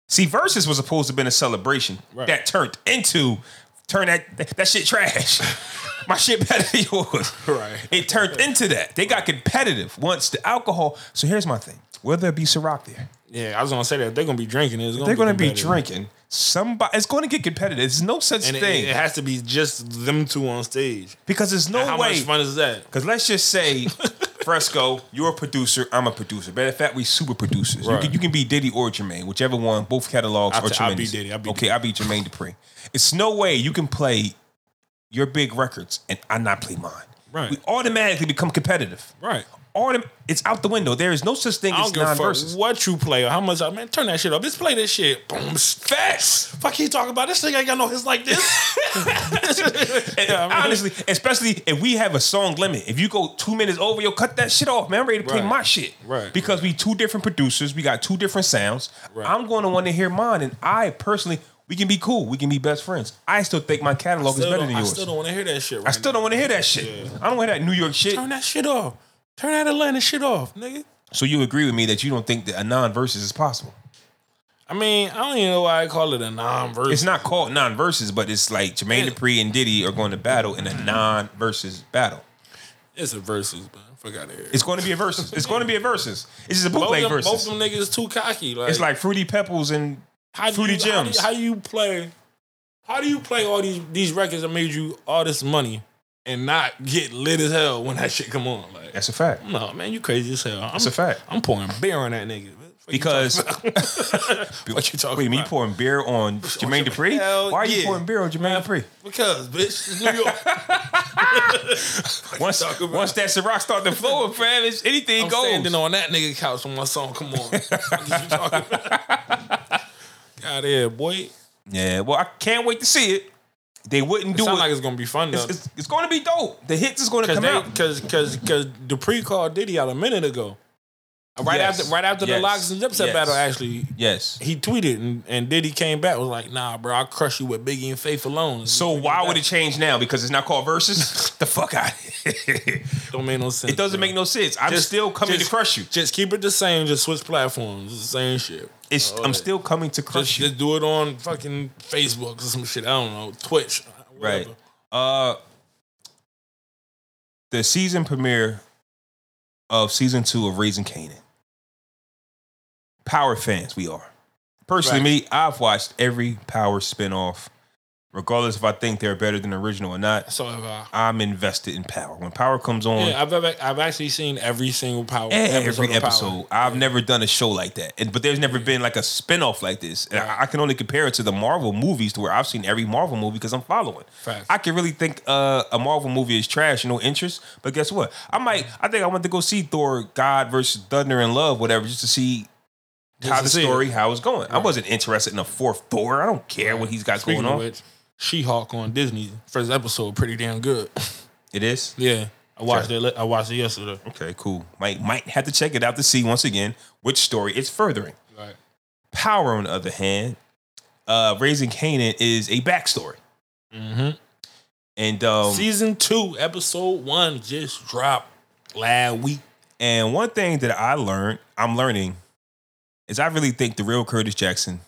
See, verses was supposed to have been a celebration Right. that turned into turn that that, that shit trash. My shit better than yours. Right. It turned into that. They got competitive once the alcohol. So here's my thing: Will there be Ciroc there? Yeah, I was gonna say that they're gonna be drinking. It's gonna They're to be competitive. drinking. Somebody, it's going to get competitive. There's no such and thing it has to be just them two on stage. because there's no And how way. much fun is that? Because let's just say, Fresco, you're a producer. I'm a producer. Matter of fact, we super producers. You, can, you can be Diddy or Jermaine, whichever one. Both catalogs I'll are t- I'll be. Diddy, I'll be okay, I'll be Jermaine Dupri. It's no way you can play your big records and I not play mine. Right. We automatically become competitive. Right. Autom- it's out the window. There is no such thing I as give a non fuck verses. what you play or how much. I man, turn that shit up. Let's play this shit. Boom. Facts. Fuck you talking about this thing ain't got no hits like this. And Yeah, I mean- honestly, especially if we have a song limit, if you go two minutes over, you'll cut that shit off, man. I'm ready to play Right. my shit. Right. Because we two different producers, we got two different sounds. Right. I'm going to want to hear mine, and I personally, we can be cool. We can be best friends. I still think my catalog is Still better don't- than I yours. still don't want to hear that shit. Right I still don't want to hear that shit. I don't want to hear that New York shit. turn that shit off. Turn that Atlanta shit off, nigga. So you agree with me that you don't think that a non-versus is possible? I mean, I don't even know why I call it a non-verse. It's not called non-versus, but it's like Jermaine Yeah. Dupri and Diddy are going to battle in a non-versus battle. It's a versus, man. Fuck out of here. It's going to be a versus. It's going to be a versus. It's just a both, bootleg them, versus. both them niggas too cocky. Like, It's like Fruity Pebbles and how Fruity you, how do, Gems. you, how do you play? How do you play all these these records that made you all this money and not get lit as hell when that shit come on? Like, That's a fact. no, man, you crazy as hell. I'm, That's a fact. I'm pouring beer on that nigga. What Because what you talking wait, me pouring beer on Jermaine Dupri? Why are you yeah. pouring beer on Jermaine Dupri? Because bitch, it's New York. Once, about? once that Ciroc start to flow, man, it's anything I'm goes. standing on that nigga couch when my song come on. What you talking about? God here, boy. Yeah, well, I can't wait to see it. They wouldn't It do sound it. like it's gonna be fun though. it's, it's, it's going to be dope. The hits is going to Cause come they, out. cause, cause, cause Dupri called Diddy out a minute ago. Right Yes. after, right after Yes. the Lox and Dipset Yes. battle, actually, Yes. he tweeted and, and Diddy came back was like, "Nah, bro, I'll crush you with Biggie and Faith alone." So why would it change now? Because it's not called verses. the fuck out. Don't make no sense. it doesn't bro. make no sense. I'm Just- still coming just- to crush you. Just keep it the same. Just switch platforms. It's the same shit. It's, Oh, I'm yeah. still coming to crush Just, you. just do it on fucking Facebook or some shit. I don't know. Twitch. Right. Uh the season premiere of season two of Raising Kanan. Power fans, we are. Personally, me, I've watched every Power spinoff, regardless if I think they're better than the original or not. So if I, I'm invested in Power. When Power comes on, yeah, I've ever, I've actually seen every single Power every of Power. episode. I've never done a show like that, and, but there's never been like a spinoff like this. And I, I can only compare it to the Marvel movies, to where I've seen every Marvel movie because I'm following. Facts. I can really think uh, a Marvel movie is trash, no interest. But guess what? I might. I think I want to go see Thor: God versus Thunder and Love, whatever, just to see how the to see it. story, how it's going. I wasn't interested in a fourth Thor. I don't care what he's got Speaking going on. which, She-Hulk on Disney first episode pretty damn good. It is yeah, I watched it. I watched it yesterday. okay. Cool. Might might have to check it out to see once again which story it's furthering. Right. Power, on the other hand, uh, raising Kanan is a backstory, Mm-hmm. and um, Season two, episode one just dropped last week. and one thing that I learned, I'm learning, is I really think the real Curtis Jackson,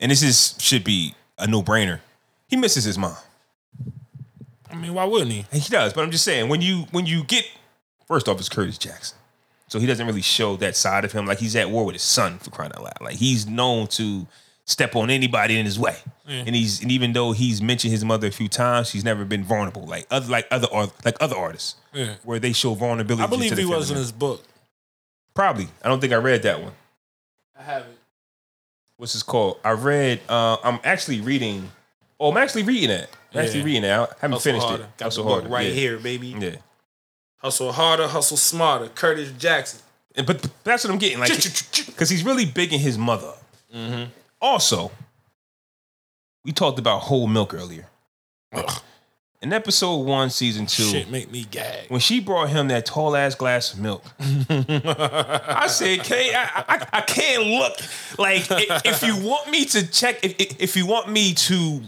and this is should be a no brainer. He misses his mom. I mean, why wouldn't he? He does, but I'm just saying when you when you get first off, it's Curtis Jackson, so he doesn't really show that side of him. Like he's at war with his son for crying out loud. Like he's known to step on anybody in his way, Yeah. and he's and even though he's mentioned his mother a few times, he's never been vulnerable like other like other like other artists Yeah. where they show vulnerability. I believe he was in his book. Probably. I don't think I read that one. I have it. What's this called? I read. Uh, I'm actually reading. Oh, I'm actually reading it. I'm actually reading it. I haven't Hustle finished harder. it. Got Hustle harder. right yeah. here, baby. Yeah. Hustle harder, hustle smarter. Curtis Jackson. And- But, but that's what I'm getting, like, because he's really big in his mother. Mm-hmm. Also, we talked about whole milk earlier. Ugh, In episode one, season two, shit make me gag. when she brought him that tall ass glass of milk, I said, "K, I, I, I can't look like i- if you want me to check, if, if if you want me to,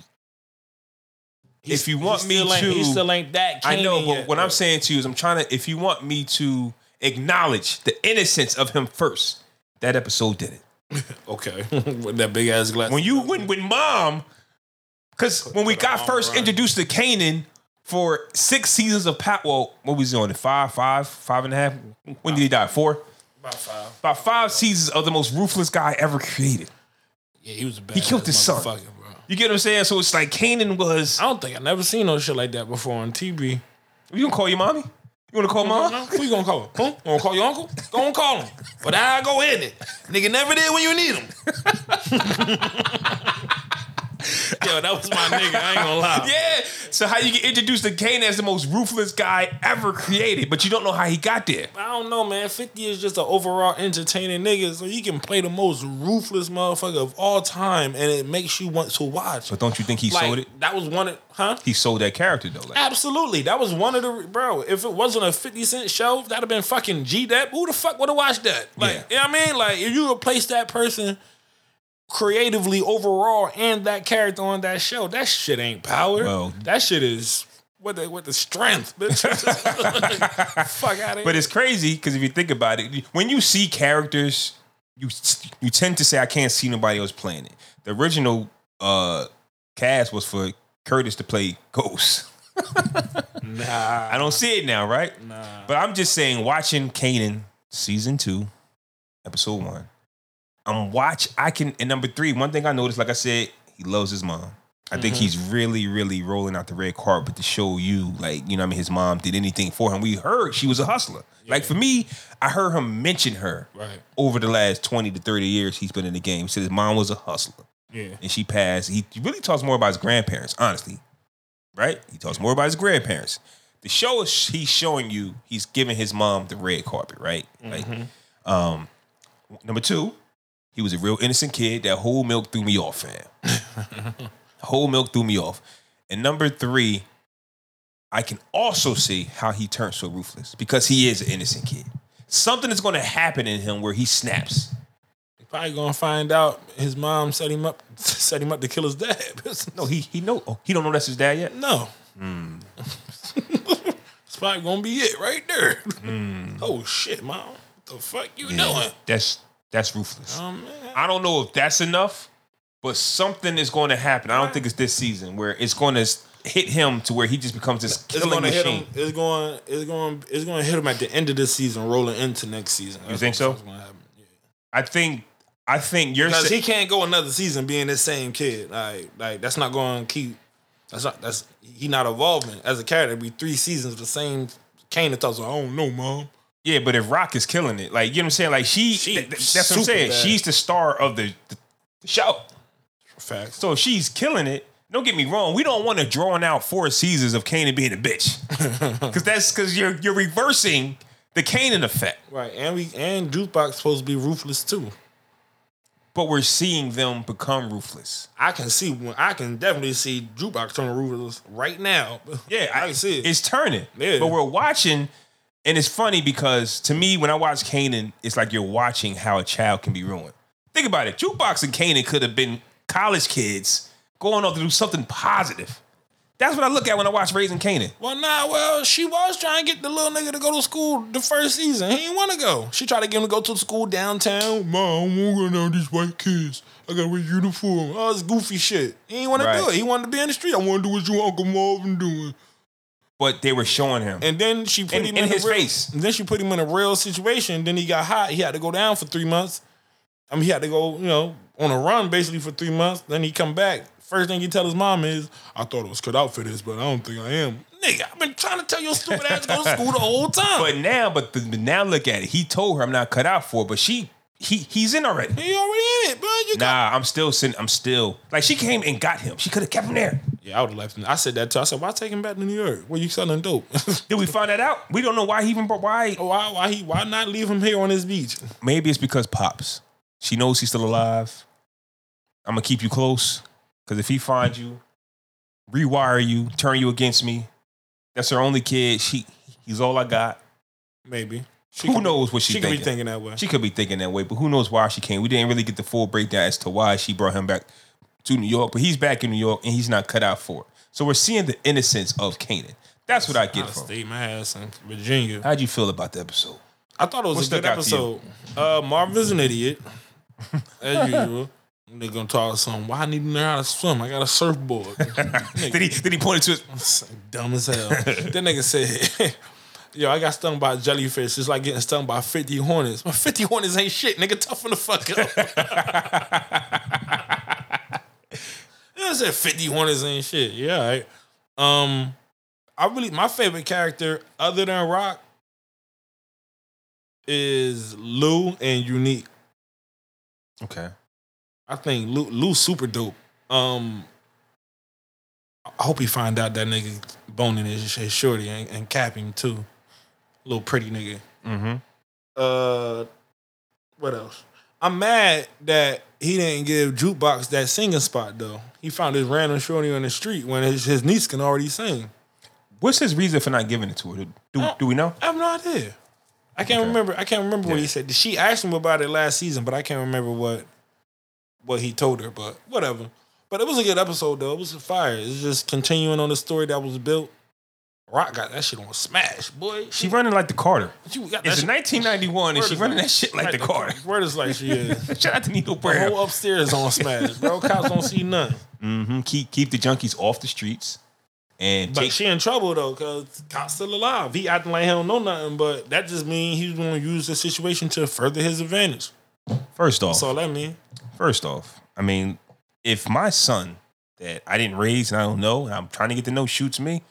if you want me still ain't- to, he still ain't that. I know, Kanan but yet, what. I'm saying to you is, I'm trying to. If you want me to acknowledge the innocence of him first, that episode did it. Okay, with that big ass glass. When you when when mom, because when we got first around introduced to Kanan for six seasons of Pat, well, what was he on? Five, five, five and a half. When did he die? Four. about five. About five seasons of the most ruthless guy ever created. Yeah, he was a bad. He killed his son. Bro. You get what I'm saying? So it's like Kanan was. I don't think I've never seen no shit like that before on TV. You gonna call your mommy? You wanna call mom? Who you gonna call? Huh? You gonna call your uncle? Go and call him. But I go in it. Nigga never did when you need him. Yo, that was my nigga. I ain't gonna lie. Yeah. So how you get introduced to Kane as the most ruthless guy ever created, but you don't know how he got there. I don't know, man. 50 is just an overall entertaining nigga, so he can play the most ruthless motherfucker of all time, and it makes you want to watch. But don't you think he like, sold it? That was one of, huh? He sold that character though. Like, Absolutely. That was one of the, bro, if it wasn't a 50 Cent show, that'd have been fucking G Dep. Who the fuck would have watched that? Like, Yeah. you know what I mean? Like, if you replace that person creatively overall and that character on that show, that shit ain't power. Well- that shit is what the, with the strength, bitch. fuck out of. But it's crazy because if you think about it, when you see characters, you you tend to say, "I can't see nobody else playing it." The original uh, cast was for Curtis to play Ghost. nah. I don't see it now, right? Nah. But I'm just saying, watching Kanan season two, episode one. I'm watch. I can. And number three, one thing I noticed, like I said, he loves his mom. I think he's really, really rolling out the red carpet to show you, like, you know, what I mean, his mom did anything for him. We heard she was a hustler. Like for me, I heard him mention her Right. over the last 20 to 30 years he's been in the game. He said his mom was a hustler Yeah. and she passed. He really talks more about his grandparents, honestly. Right? He talks more about his grandparents. The show is he's showing you he's giving his mom the red carpet, right? Like, um, number two, he was a real innocent kid. That whole milk threw me off, fam. whole milk threw me off. And number three, I can also see how he turned so ruthless because he is an innocent kid. Something is going to happen in him where he snaps. Probably gonna find out his mom set him up set him up to kill his dad. No, he he know oh, he don't know that's his dad yet. No. Hmm. it's probably gonna be it right there. Hmm. Oh shit, mom. What the fuck you doing? That's that's ruthless. Oh. I don't know if that's enough, but something is going to happen. I don't think it's this season where it's going to hit him to where he just becomes this It's killing gonna hit machine. him. It's going. It's going. It's going to hit him at the end of this season, rolling into next season. That's think so? gonna happen. Yeah. I think I think you're Because sa- he can't go another season being the same kid. Like, like that's not going to keep. That's not. That's he not evolving as a character. It'd be three seasons the same. Kane that talks. I don't know, mom. Yeah, but if Raq is killing it, like you know what I'm saying, like she, She th- th- that's what I'm saying. bad. She's the star of the, the, the show. Fact. So if she's killing it. Don't get me wrong. We don't want to drawn out four seasons of Kanan being a bitch, because that's because you're you're reversing the Kanan effect. Right, and we and Jukebox supposed to be ruthless too. But we're seeing them become ruthless. I can see when I can definitely see Jukebox turning ruthless right now. Yeah, I can see it. It's turning. Yeah. But we're watching, and it's funny because to me, when I watch Kanan, it's like you're watching how a child can be ruined. Think about it. Jukebox and Kanan could have been college kids going off to do something positive. That's what I look at when I watch Raising Kanan. Well, nah, well, she was trying to get the little nigga to go to school the first season. He didn't want to go. She tried to get him to go to school downtown. Mom, I want to go down these white kids. I got to wear uniform. All this goofy shit. He didn't want to do it. He wanted to be in the street. I want to do what your Uncle Marvin doing. But they were showing him. And then she put In- him in in, his real, face. And then she put him in a real situation. Then he got hot. He had to go down for three months. I mean, he had to go, you know, on a run basically for three months. Then he come back. First thing he tell his mom is, "I thought I was cut out for this, but I don't think I am." Nigga, I've been trying to tell your stupid ass to go to school the whole time. But now, but, the, but now look at it. He told her I'm not cut out for it, but she he he's in already. he already in it, bro. You got. Nah, I'm still sitting. I'm still like she came and got him. She could have kept him there. Yeah, I would have left him. I said that too. I said, "Why take him back to New York? Where you selling dope? Did we find that out? We don't know why he even brought why. Oh, why? Why he? Why not leave him here on this beach? Maybe it's because pops. She knows he's still alive. I'm gonna keep you close because if he finds you, rewire you, turn you against me, that's her only kid. She he's all I got. Maybe. She Who knows what she's She could be thinking? that way. She could be thinking that way, but who knows why she came? We didn't really get the full breakdown as to why she brought him back to New York, but he's back in New York and he's not cut out for it. So we're seeing the innocence of Kanan. That's what I get from. state, my ass in Virginia. How'd you feel about the episode? I thought it was What a good out to you? episode. Uh, Marvin's an idiot, as usual. They're gonna talk some. Why I need to learn how to swim? I got a surfboard. Did he did he point it to his Dumb as hell. that nigga said, "Yo, I got stung by a jellyfish. It's like getting stung by fifty hornets. But fifty hornets ain't shit, nigga. Toughen the fuck up." I said fifty hornets ain't shit. Yeah, right. Um, I really my favorite character other than Raq is Lou and Unique. Okay. I think Lou Lou's super dope. Um, I hope he find out that nigga boning his, his shorty and, and cap him too. Little pretty nigga. Mm-hmm. Uh, what else? I'm mad that he didn't give Jukebox that singing spot though. He found this random shorty on the street when his, his niece can already sing. What's his reason for not giving it to her? Do, do we know? I have no idea. I can't Okay. remember. I can't remember what he said. She asked him about it last season, but I can't remember what what he told her. But whatever. But it was a good episode though. It was a fire. It's just continuing on the story that was built. Raq got that shit on smash, boy. She running like the Carter. Got that It's shit- 1991 and Word she is running that shit like the Carter. Word is like she is. Shout out to Nino The Brown. whole upstairs on smash, bro. Cops don't see nothing. hmm Keep keep the junkies off the streets and But take. she in trouble though, cause cops still alive. He acting like he don't know nothing, but that just means he's gonna use the situation to further his advantage. first off, That's all that mean. first off, I mean, if my son that I didn't raise and I don't know and I'm trying to get to know shoots me,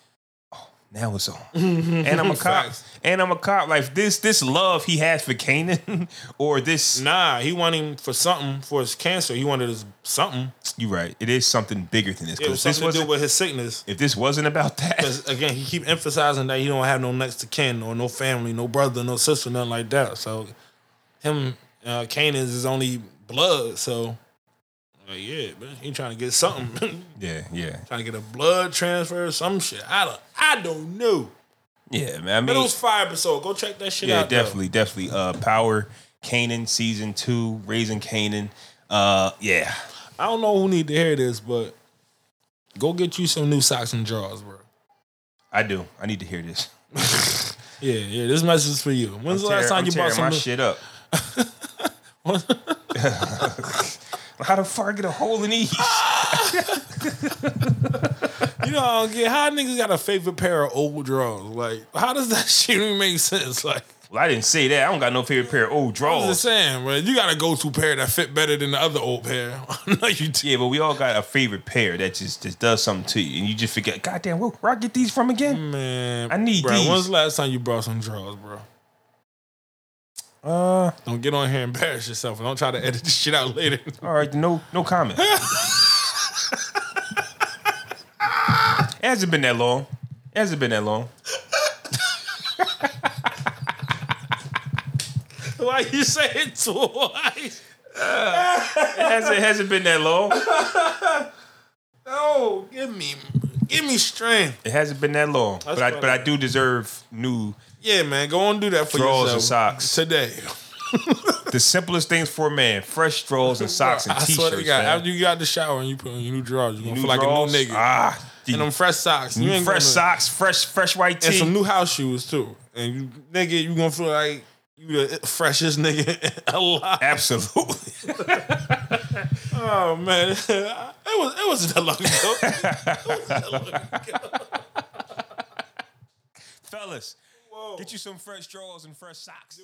now it's on. and I'm a cop. Facts. And I'm a cop. Like this, this love he has for Kanan, or this. Nah, he wanted him for something for his cancer. He wanted his something. You're right. It is something bigger than this. It was 'Cause this something to do wasn't. with his sickness. If this wasn't about that, Because again, he keep emphasizing that he don't have no next to kin or no family, no brother, no sister, nothing like that. So him, uh, Kane is his only blood. So like, yeah, man, he trying to get something, yeah, yeah, trying to get a blood transfer, or some shit. I don't, I don't know. yeah, man. I But mean, it was fire episode. Go check that shit yeah, out. though. definitely, definitely. Uh, Power, Kanan season two, raising Kanan. Uh, yeah, I don't know who need to hear this, but go get you some new socks and drawers, bro. I do. I need to hear this. Yeah, yeah. This message is for you. When's the Tear- last time I'm you bought some my new? shit up? How the fuck I get a hole in these? You know, I don't get how niggas got a favorite pair of old drawers. Like, how does that shit even make sense? Like, well, I didn't say that. I don't got no favorite pair of old I'm just saying, bro. You got a go-to pair that fit better than the other old pair. no, you do. Yeah, but we all got a favorite pair that just, just does something to you, and you just forget. Goddamn, where, where I get these from again? Man, I need bro, these. When's the last time you brought some drawers, bro? Uh, Don't get on here and embarrass yourself, and don't try to edit this shit out later. all right, no, no comment. it hasn't been that long. It hasn't been that long. Why you say it twice? It hasn't, it hasn't been that long. No, give me, give me strength. It hasn't been that long. But I, but I- do deserve new. Yeah, man, go and do that for Drawers yourself and socks. today. The simplest things for a man: fresh drawers and socks and I swear to t-shirts. God, man. after you got the shower and you put on your new drawers, you gonna feel like a new nigga. Ah, and them fresh socks, you ain't fresh socks, fresh fresh white and some new house shoes too. And you, nigga, you gonna feel like you the freshest nigga alive. Absolutely. Oh man, it was it wasn't that long ago. That long ago. Fellas, get you some fresh drawers and fresh socks.